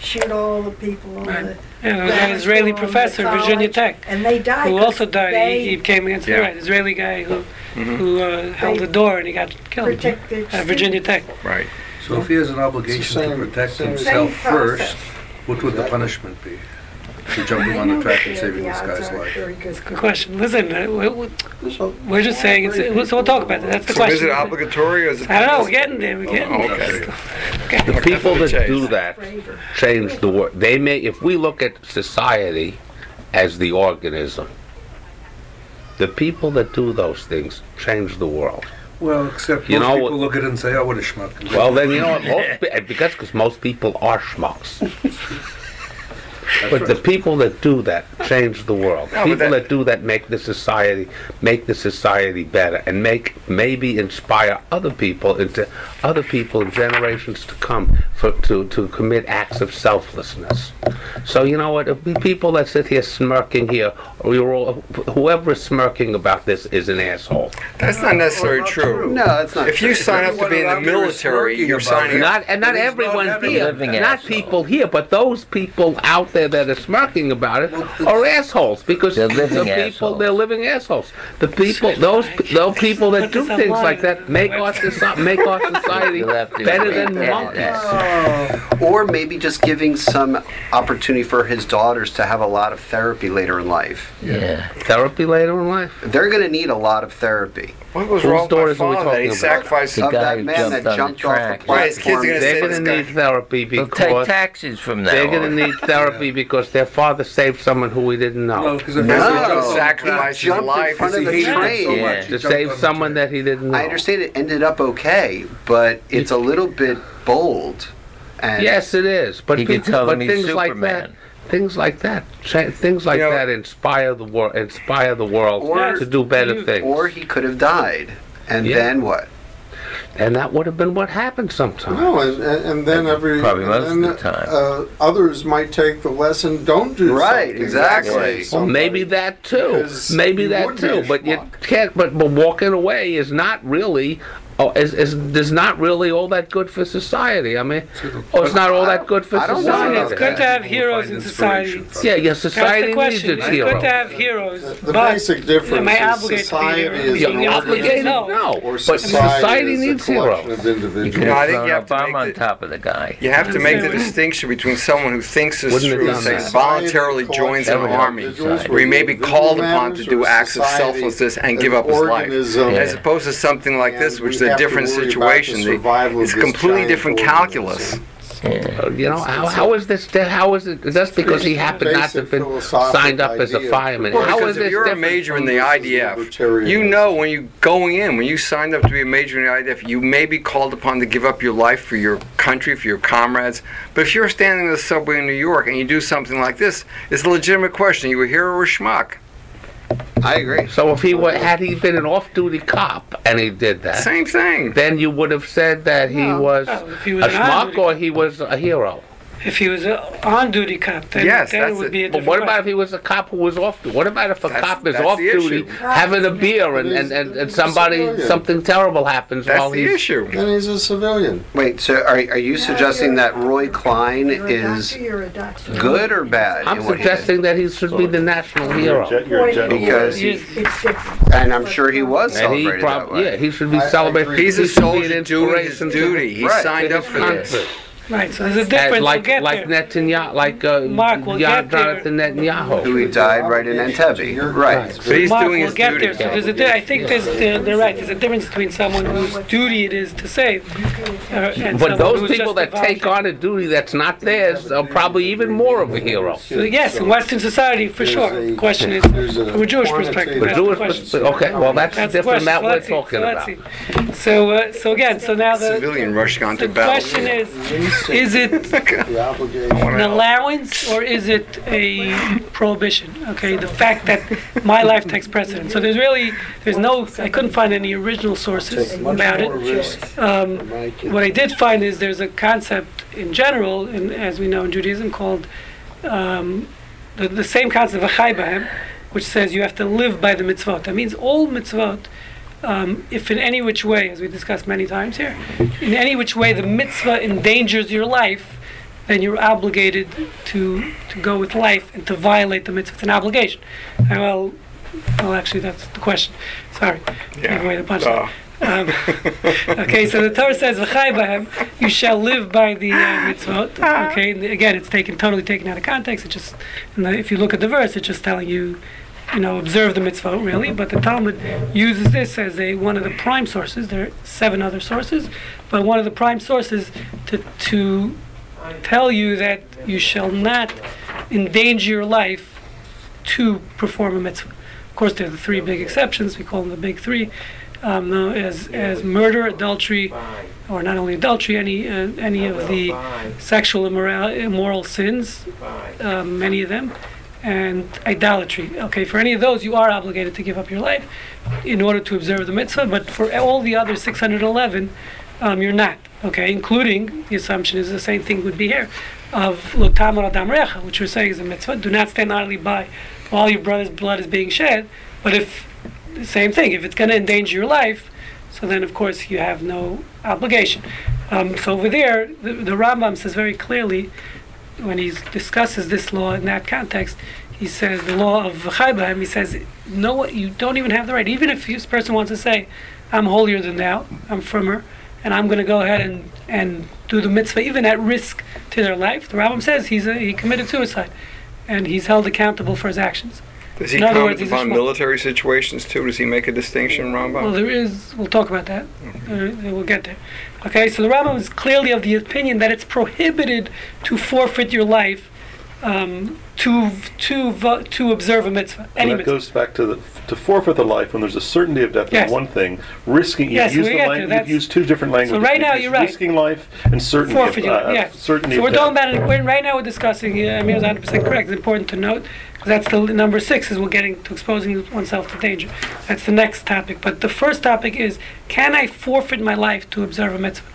Shoot all the people on the. Yeah, there was an Israeli school and the professor, Virginia college, Tech, And they died. who 'cause also died. They He, he came against Yeah. the right Israeli guy who Mhm. who uh, held the door and he got killed protect their at Virginia Tech. Right. So if he has an obligation It's to same- protect same- himself Same process. first, what would the punishment be? For jumping on the track and saving this guy's life? Good question. Listen, uh, we- we- we're just saying it's. So we'll talk about that. That's the So is question. it obligatory or is it? I don't know. We're getting there. We're getting Oh, there. okay. The people that do that change the world. They may, if we look at society as the organism, the people that do those things change the world. Well, except You most know people what- look at it and say, oh, what a schmuck. Well, then you know what? Most, because because most people are schmucks. But the people that do that change the world. No, people that- that, do that make the society make the society better and make maybe inspire other people into other people in generations to come for, to to commit acts of selflessness. So you know what? If we people that sit here smirking here, we're all whoever is smirking about this is an asshole. That's not necessarily true. No, that's not If you true. sign up to be in the military, you're signing up. Not and not everyone not having here, not asshole. people here, but those people out there that are smirking about it are assholes because They're the living people assholes. they're living assholes. The people, those those people that do things like that make our society make our society You'll have to better than edit monkeys. Oh. Or maybe just giving some opportunity for his daughters to have a lot of therapy later in life. Yeah. Therapy later in life. They're going to need a lot of therapy. What was Whose wrong with my are we father that he about? sacrificed The Of guy that who man that jumped on the jumped off the track. Why is kids platform. gonna They're say going this to need therapy They'll take because taxes from now they're going to need therapy because their father saved someone who we didn't know. No, because if No, Don't sacrifice he his jumped life in front of he the hated it so train. Yeah. much, he to jumped save on the someone train. that he didn't know. I understand it ended up okay, but it's a little bit bold. And Yes, it is. But You can people- tell but them he's things like that, Superman. Things like that, cha- things like You know- that inspire the world, inspire the world Or- to do better you- things. Or he could have died. And Yeah. then what? and that would have been what happened sometimes. No, and, and and then every Probably and most of then, the time. Uh, others might take the lesson. Don't do Right, exactly. Say Well, somebody. maybe that too. Maybe that too. a But you can't. But, but walking away is not really. Oh, is, is, is not really all that good for society. I mean, oh, it's not all that good for I don't know society. It's good to have heroes in society. Yeah, yeah, That's society the needs question. its It's good heroes. to have heroes, The but basic difference I is obligated to be society hero? is You're an Yeah, obligated, no. no. or But society, society is needs a collection heroes. of You individuals. could You know, I think you have to Obama make on the- top of the guy. You have to make the distinction between someone who thinks this Wouldn't have through, done say, that. voluntarily joins an That army, society. where he may be called upon to do acts of selflessness and give up his life, as opposed to something like this, which is a different situation. They- It's a completely different calculus. Uh, You know, how, how is this? di- How is it? Just because he happened not to have been signed up as a fireman. Well, How because is if this you're a major in the IDF, you know when you going in, when you signed up to be a major in the IDF, you may be called upon to give up your life for your country, for your comrades. But if you're standing in the subway in New York and you do something like this, it's a legitimate question. You a hero or a schmuck? I agree. So if he were, had he been an off-duty cop and he did that, Same thing. then you would have said that he No, was no, if he a was an schmuck on-duty or he was a hero. If he was an on-duty cop, then, Yes, then it would it. be a But what about if he was a cop who was off? Duty. What about if a That's- cop is off duty, issue. having a beer, and, and, and, and somebody something terrible happens That's while the he's issue. Then he's a civilian. Wait, so are, are you suggesting that Roy Klein You're a is doctor, you're a doctor. good or bad? I'm in what he suggesting that he should be the national You're hero. gen- you're a general. Because Yes. It's. And I'm sure he was And he celebrated prob- that way. yeah, he should be I- I celebrated. agree. He's a should be an soldier doing his inspiration to- duty. He signed up for this. Country. Right, so there's a difference. like we'll like there. Netanyahu, like uh, Mark, we'll Jan- get there. Jonathan Netanyahu. Who he died right in Entebbe. Right. So he's Mark, doing we'll his get duty. there. So there's a di- I think there's, they're, they're right. There's a difference between someone whose duty it is to save, uh, But those people that take on a duty that's not theirs are probably even more of a hero. So yes, in Western society, for sure. The question is, from a Jewish perspective, quantitative- that's the Jewish question. perspe- okay, well that's, That's different question. than So what we're talking about. So, uh, so again, so now the, Civilian rushing onto the battle. question is, is it The obligation. an allowance or is it a prohibition? Okay, the fact that my life takes precedence. So there's really, there's no, I couldn't find any original sources about it. Um, what I did find is there's a concept in general, in, as we know in Judaism, called um, the, the same concept of a chai which says you have to live by the mitzvot. That means all mitzvot, um, if in any which way, as we discussed many times here, in any which way the mitzvah endangers your life, then you're obligated to to go with life and to violate the mitzvah. It's an obligation. Uh, well, well, actually, that's the question. Sorry, gave away the punchline. Um, okay, so the Torah says, "V'chai you shall live by the uh, mitzvot. Okay, and again, it's taken totally taken out of context. It just, and the, if you look at the verse, it's just telling you, you know, observe the mitzvah really. But the Talmud uses this as a one of the prime sources. There are seven other sources, but one of the prime sources to to tell you that you shall not endanger your life to perform a mitzvah. Of course, there are the three big exceptions. We call them the big three, um, as as murder, adultery, or not only adultery, any uh, any of the sexual immoral, immoral sins, um, many of them, and idolatry. Okay, for any of those, you are obligated to give up your life in order to observe the mitzvah. But for all the other 611, um, you're not. Okay, including the assumption is the same thing would be here of lo tamar adam recha, which we're saying is a mitzvah. Do not stand idly by while your brother's blood is being shed. But if the same thing, if it's going to endanger your life, so then of course you have no obligation. Um, so over there, the, the Rambam says very clearly when he discusses this law in that context, he says the law of Chaybaim, he says, no, you don't even have the right, even if this person wants to say, I'm holier than thou, I'm firmer, and I'm going to go ahead and, and do the mitzvah, even at risk to their life. The Rambam says he's a, he committed suicide, and he's held accountable for his actions. Does he comment words, upon military situations too? Does he make a distinction, Rambam? Well, there is. We'll talk about that. Uh, we'll get there. Okay, so the Rambam is clearly of the opinion that it's prohibited to forfeit your life um, to to vo- to observe a mitzvah. Any that mitzvah. goes back to the to forfeit the life when there's a certainty of death Yes. is one thing. Risking Yes, you've used lang- you've used two different languages. So right now, you're right. Risking life and certainty Forfeit of, uh. Yeah. certainty So we're death. talking about it. Right now, we're discussing. Yeah, Amir is 100 percent correct. It's important to note because that's the number six. Is we're getting to exposing oneself to danger. That's the next topic. But the first topic is: Can I forfeit my life to observe a mitzvah?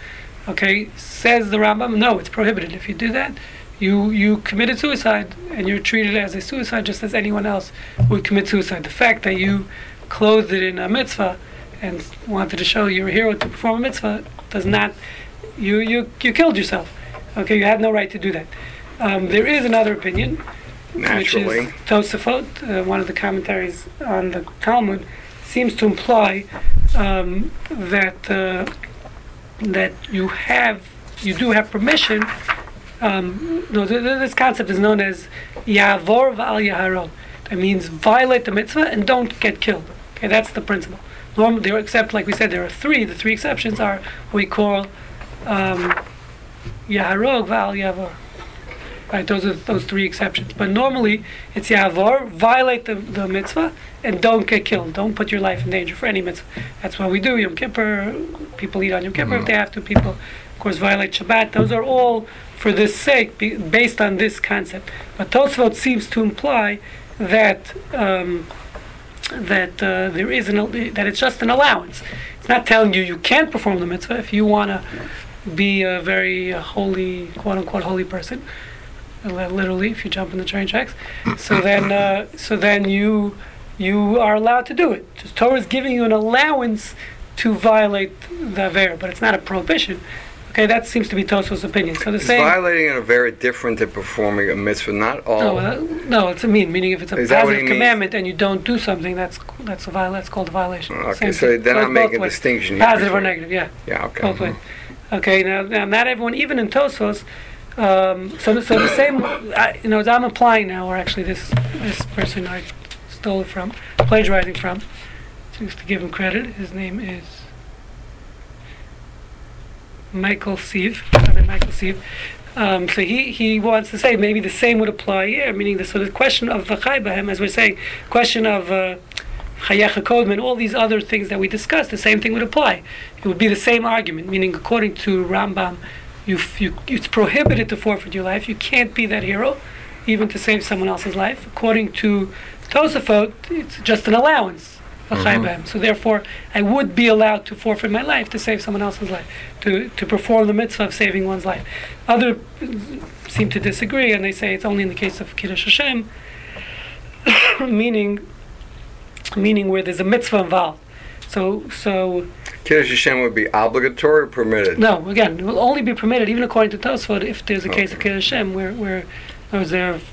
Okay, says the Rambam. No, it's prohibited. If you do that, you you committed suicide, and you're treated as a suicide just as anyone else would commit suicide. The fact that you clothed it in a mitzvah and wanted to show you're a hero to perform a mitzvah does not. You you you killed yourself. Okay, you have no right to do that. Um, there is another opinion, Naturally. which is Tosafot, uh, one of the commentaries on the Talmud, seems to imply um, that uh, that you have you do have permission. Um, no, th- th- this concept is known as Yavor Va'al Yaharo. That means violate the mitzvah and don't get killed. Okay, that's the principle. Normally, there, except like we said, there are three. The three exceptions are what we call um, Yaharog Va'al Yavor. Right, those are those three exceptions. But normally, it's Yavor, violate the, the mitzvah, and don't get killed. Don't put your life in danger for any mitzvah. That's what we do. Yom Kippur, people eat on Yom Kippur if they have to. People, of course, violate Shabbat. Those are all for this sake, be, based on this concept. But Tosfot seems to imply that um, that uh, there is an that it's just an allowance. It's not telling you you can't perform the mitzvah if you want to be a very holy, quote unquote, holy person. Literally, if you jump in the train tracks, so then uh, so then you you are allowed to do it. Just Torah is giving you an allowance to violate the Avera, but it's not a prohibition. Okay, that seems to be Tosfos' opinion. So the Is same. violating an very different than performing a mitzvah. Not all. No, uh, no, it's a mean. Meaning, if it's a Is that what he positive means? commandment and you don't do something, that's that's a viol- That's called a violation. Okay, Same so thing. not it's both making a distinction here Positive or negative, yeah. Yeah, okay. Both ways. Okay, now, now not everyone, even in Tosfos. Um, so, the- so the same, I, you know, as I'm applying now, or actually this this person I stole it from, plagiarizing from, just to give him credit. His name is Michael Sieve. Michael Sieve. Um, so he, he wants to say maybe the same would apply here, meaning the, so the question of v'chai b'hem, as we're saying, question of uh, chayecha kodman, all these other things that we discussed, the same thing would apply. It would be the same argument, meaning according to Rambam, you, you, it's prohibited to forfeit your life. You can't be that hero, even to save someone else's life. According to Tosafot, it's just an allowance. v'chai Mhm. So therefore, I would be allowed to forfeit my life to save someone else's life, to, to perform the mitzvah of saving one's life. Other seem to disagree, and they say it's only in the case of Kiddush Hashem, meaning, meaning where there's a mitzvah involved. So, so Kiddush Hashem would be obligatory or permitted? no, again, it will only be permitted, even according to Tosfot, if there's a case of Kiddush Hashem where, where in other words,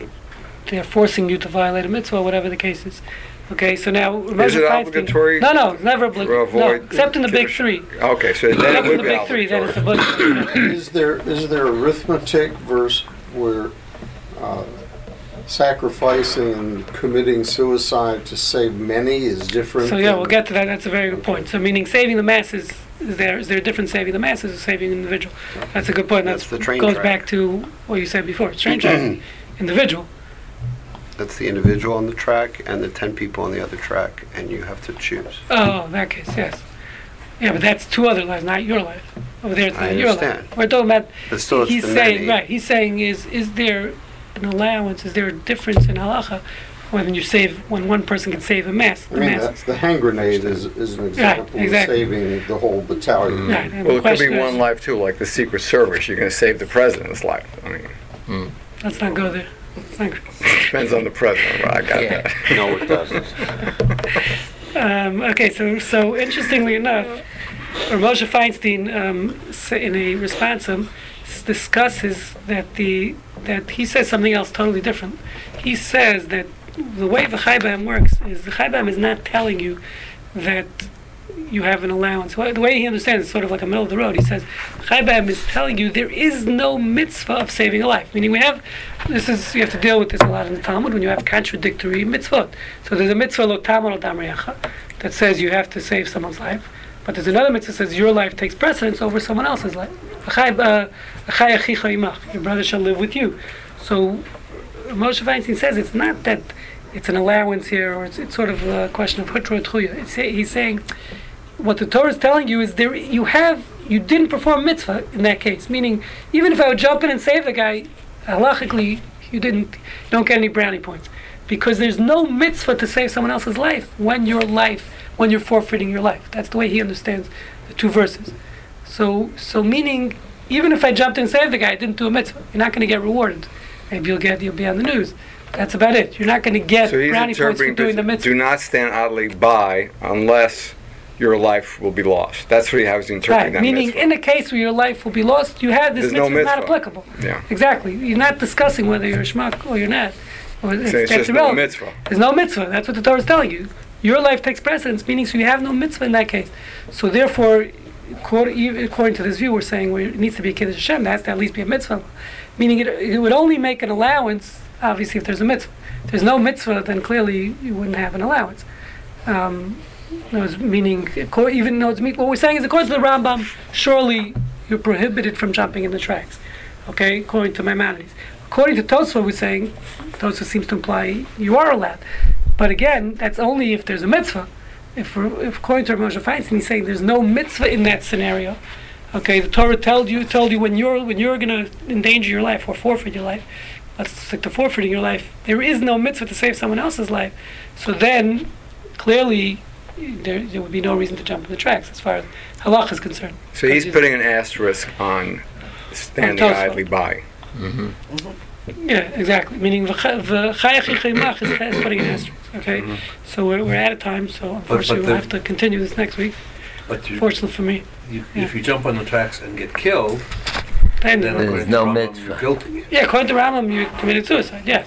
they're, they're forcing you to violate a mitzvah, whatever the case is. Okay, so now Is it Feinstein- obligatory No, no, it's never obligatory. No, avoid except in the big three. Okay, so then Except it in the big three, then obligatory. it's obligatory. Is there, is there arithmetic verse where uh, sacrificing and committing suicide to save many is different? So yeah, we'll get to that. That's a very good point. So meaning saving the masses is there is there a difference saving the masses or saving an individual? That's a good point. That's, That's the train goes track. back to what you said before. Train track, individual. That's the individual on the track and the 10 people on the other track, and you have to choose. Oh, in that case, yes. Yeah, but that's two other lives, not your life. Over there, it's I not your life. We're talking about. But still, it's he's the saying many. right. He's saying is is there an allowance? Is there a difference in halacha when you save when one person can save a mass? I The mean, mass. the hand grenade is, is an example exactly. of saving the whole battalion. Right, Well, it could be one life too, like the Secret Service. You're going to save the president's life. I mean, Let's not go there. Let's depends on the president. Right? I got Yeah. that. No, it doesn't. Um, okay, so so interestingly enough, or Moshe Feinstein, um, sa- in a responsum, s- discusses that the that he says something else totally different. He says that the way the Chaibam works is the Chaibam is not telling you that you have an allowance. The way he understands it's sort of like a middle of the road. He says Chaibam is telling you there is no mitzvah of saving a life. Meaning we have this is you have to deal with this a lot in the Talmud when you have contradictory mitzvot. So there's a mitzvah that says you have to save someone's life. But there's another mitzvah that says your life takes precedence over someone else's life. Uh. Your brother shall live with you. So Moshe Feinstein says it's not that it's an allowance here, or it's, it's sort of a question of hutra tchuya. He's saying what the Torah is telling you is there you have you didn't perform mitzvah in that case. Meaning, even if I would jump in and save the guy, halachically you didn't you don't get any brownie points because there's no mitzvah to save someone else's life when your life when you're forfeiting your life. That's the way he understands the two verses. So so meaning even if I jumped in and saved the guy, I didn't do a mitzvah. You're not going to get rewarded. Maybe you'll get you'll be on the news. That's about it. You're not going to get So brownie points for doing the mitzvah. do not stand idly by unless your life will be lost. That's what he was interpreting Right, that meaning mitzvah. in a case where your life will be lost, you have this There's no mitzvah not applicable. Yeah. Exactly. You're not discussing whether you're a schmuck or you're not. Or it's, So it's just no mitzvah. There's no mitzvah. That's what the Torah is telling you. Your life takes precedence, meaning so you have no mitzvah in that case. So therefore, according to this view, we're saying where it needs to be a kiddush Hashem. There has to at least be a mitzvah. Meaning it, it would only make an allowance, obviously, if there's a mitzvah. If there's no mitzvah, then clearly you wouldn't have an allowance. Um, no, it's meaning, even though it's me, what we're saying is, according to the Rambam, surely you're prohibited from jumping in the tracks. Okay, according to Maimonides. According to Tosfot, we're saying, Tosfot seems to imply you are allowed. But again, that's only if there's a mitzvah. If, if according to Moshe Feinstein, he's saying there's no mitzvah in that scenario. Okay, the Torah told you told you when you're when you're going to endanger your life or forfeit your life, let's stick to forfeiting your life. There is no mitzvah to save someone else's life. So then, clearly, there, there would be no reason to jump in the tracks as far as halach is concerned. So he's putting an asterisk on standing Tosfot. idly by. Mm-hmm. Mm-hmm. Yeah, exactly. Meaning v'chai achicha imach is is putting an asterisk. Okay, mm-hmm. so we're, we're out of time. So unfortunately, the- we'll have to continue this next week. But you, Fortunately for me, you, if you jump on the tracks and get killed, then, then according to no Rambam, You're guilty. Yeah, according to Rambam, you committed suicide. Yes,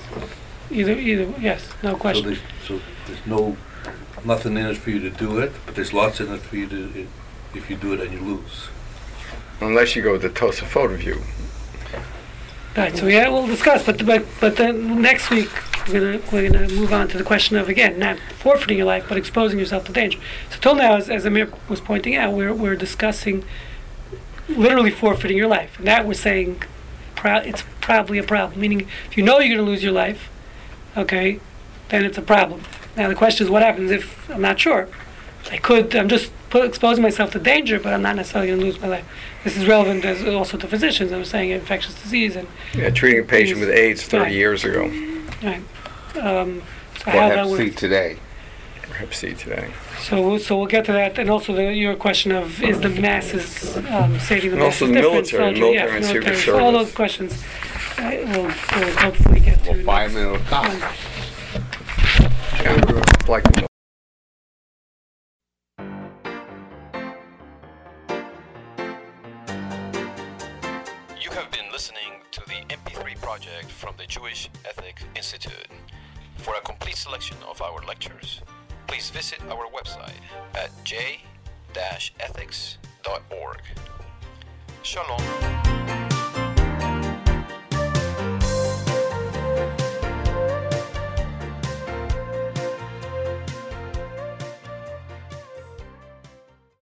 either either yes, no So question. there's, so there's no, nothing in it for you to do it, but there's lots in it for you to, if you do it and you lose. Unless you go with the Tosafot view. Right. So yeah, we'll discuss. But but but then next week we're gonna we're gonna move on to the question of again not forfeiting your life but exposing yourself to danger. So till now, as, as Amir was pointing out, we're we're discussing literally forfeiting your life, and that we're saying pro- it's probably a problem. Meaning, if you know you're going to lose your life, okay, then it's a problem. Now the question is, what happens if I'm not sure? I could. I'm just put, exposing myself to danger, but I'm not necessarily going to lose my life. This is relevant as also to physicians. I'm saying infectious disease and Yeah, treating a patient with AIDS 30 Right. years ago. right. Um, so Or how that C works. today. Or Hep C today. So we'll- so we'll get to that, and also the, your question of is the masses um, saving the And also the different? military, Soldier- military yes, and Secret military. So all those questions uh, we'll, we'll hopefully get to. Well, firemen or Yeah, like You have been listening to the MP3 project from the Jewish Ethic Institute. For a complete selection of our lectures, please visit our website at j-ethics.org. Shalom.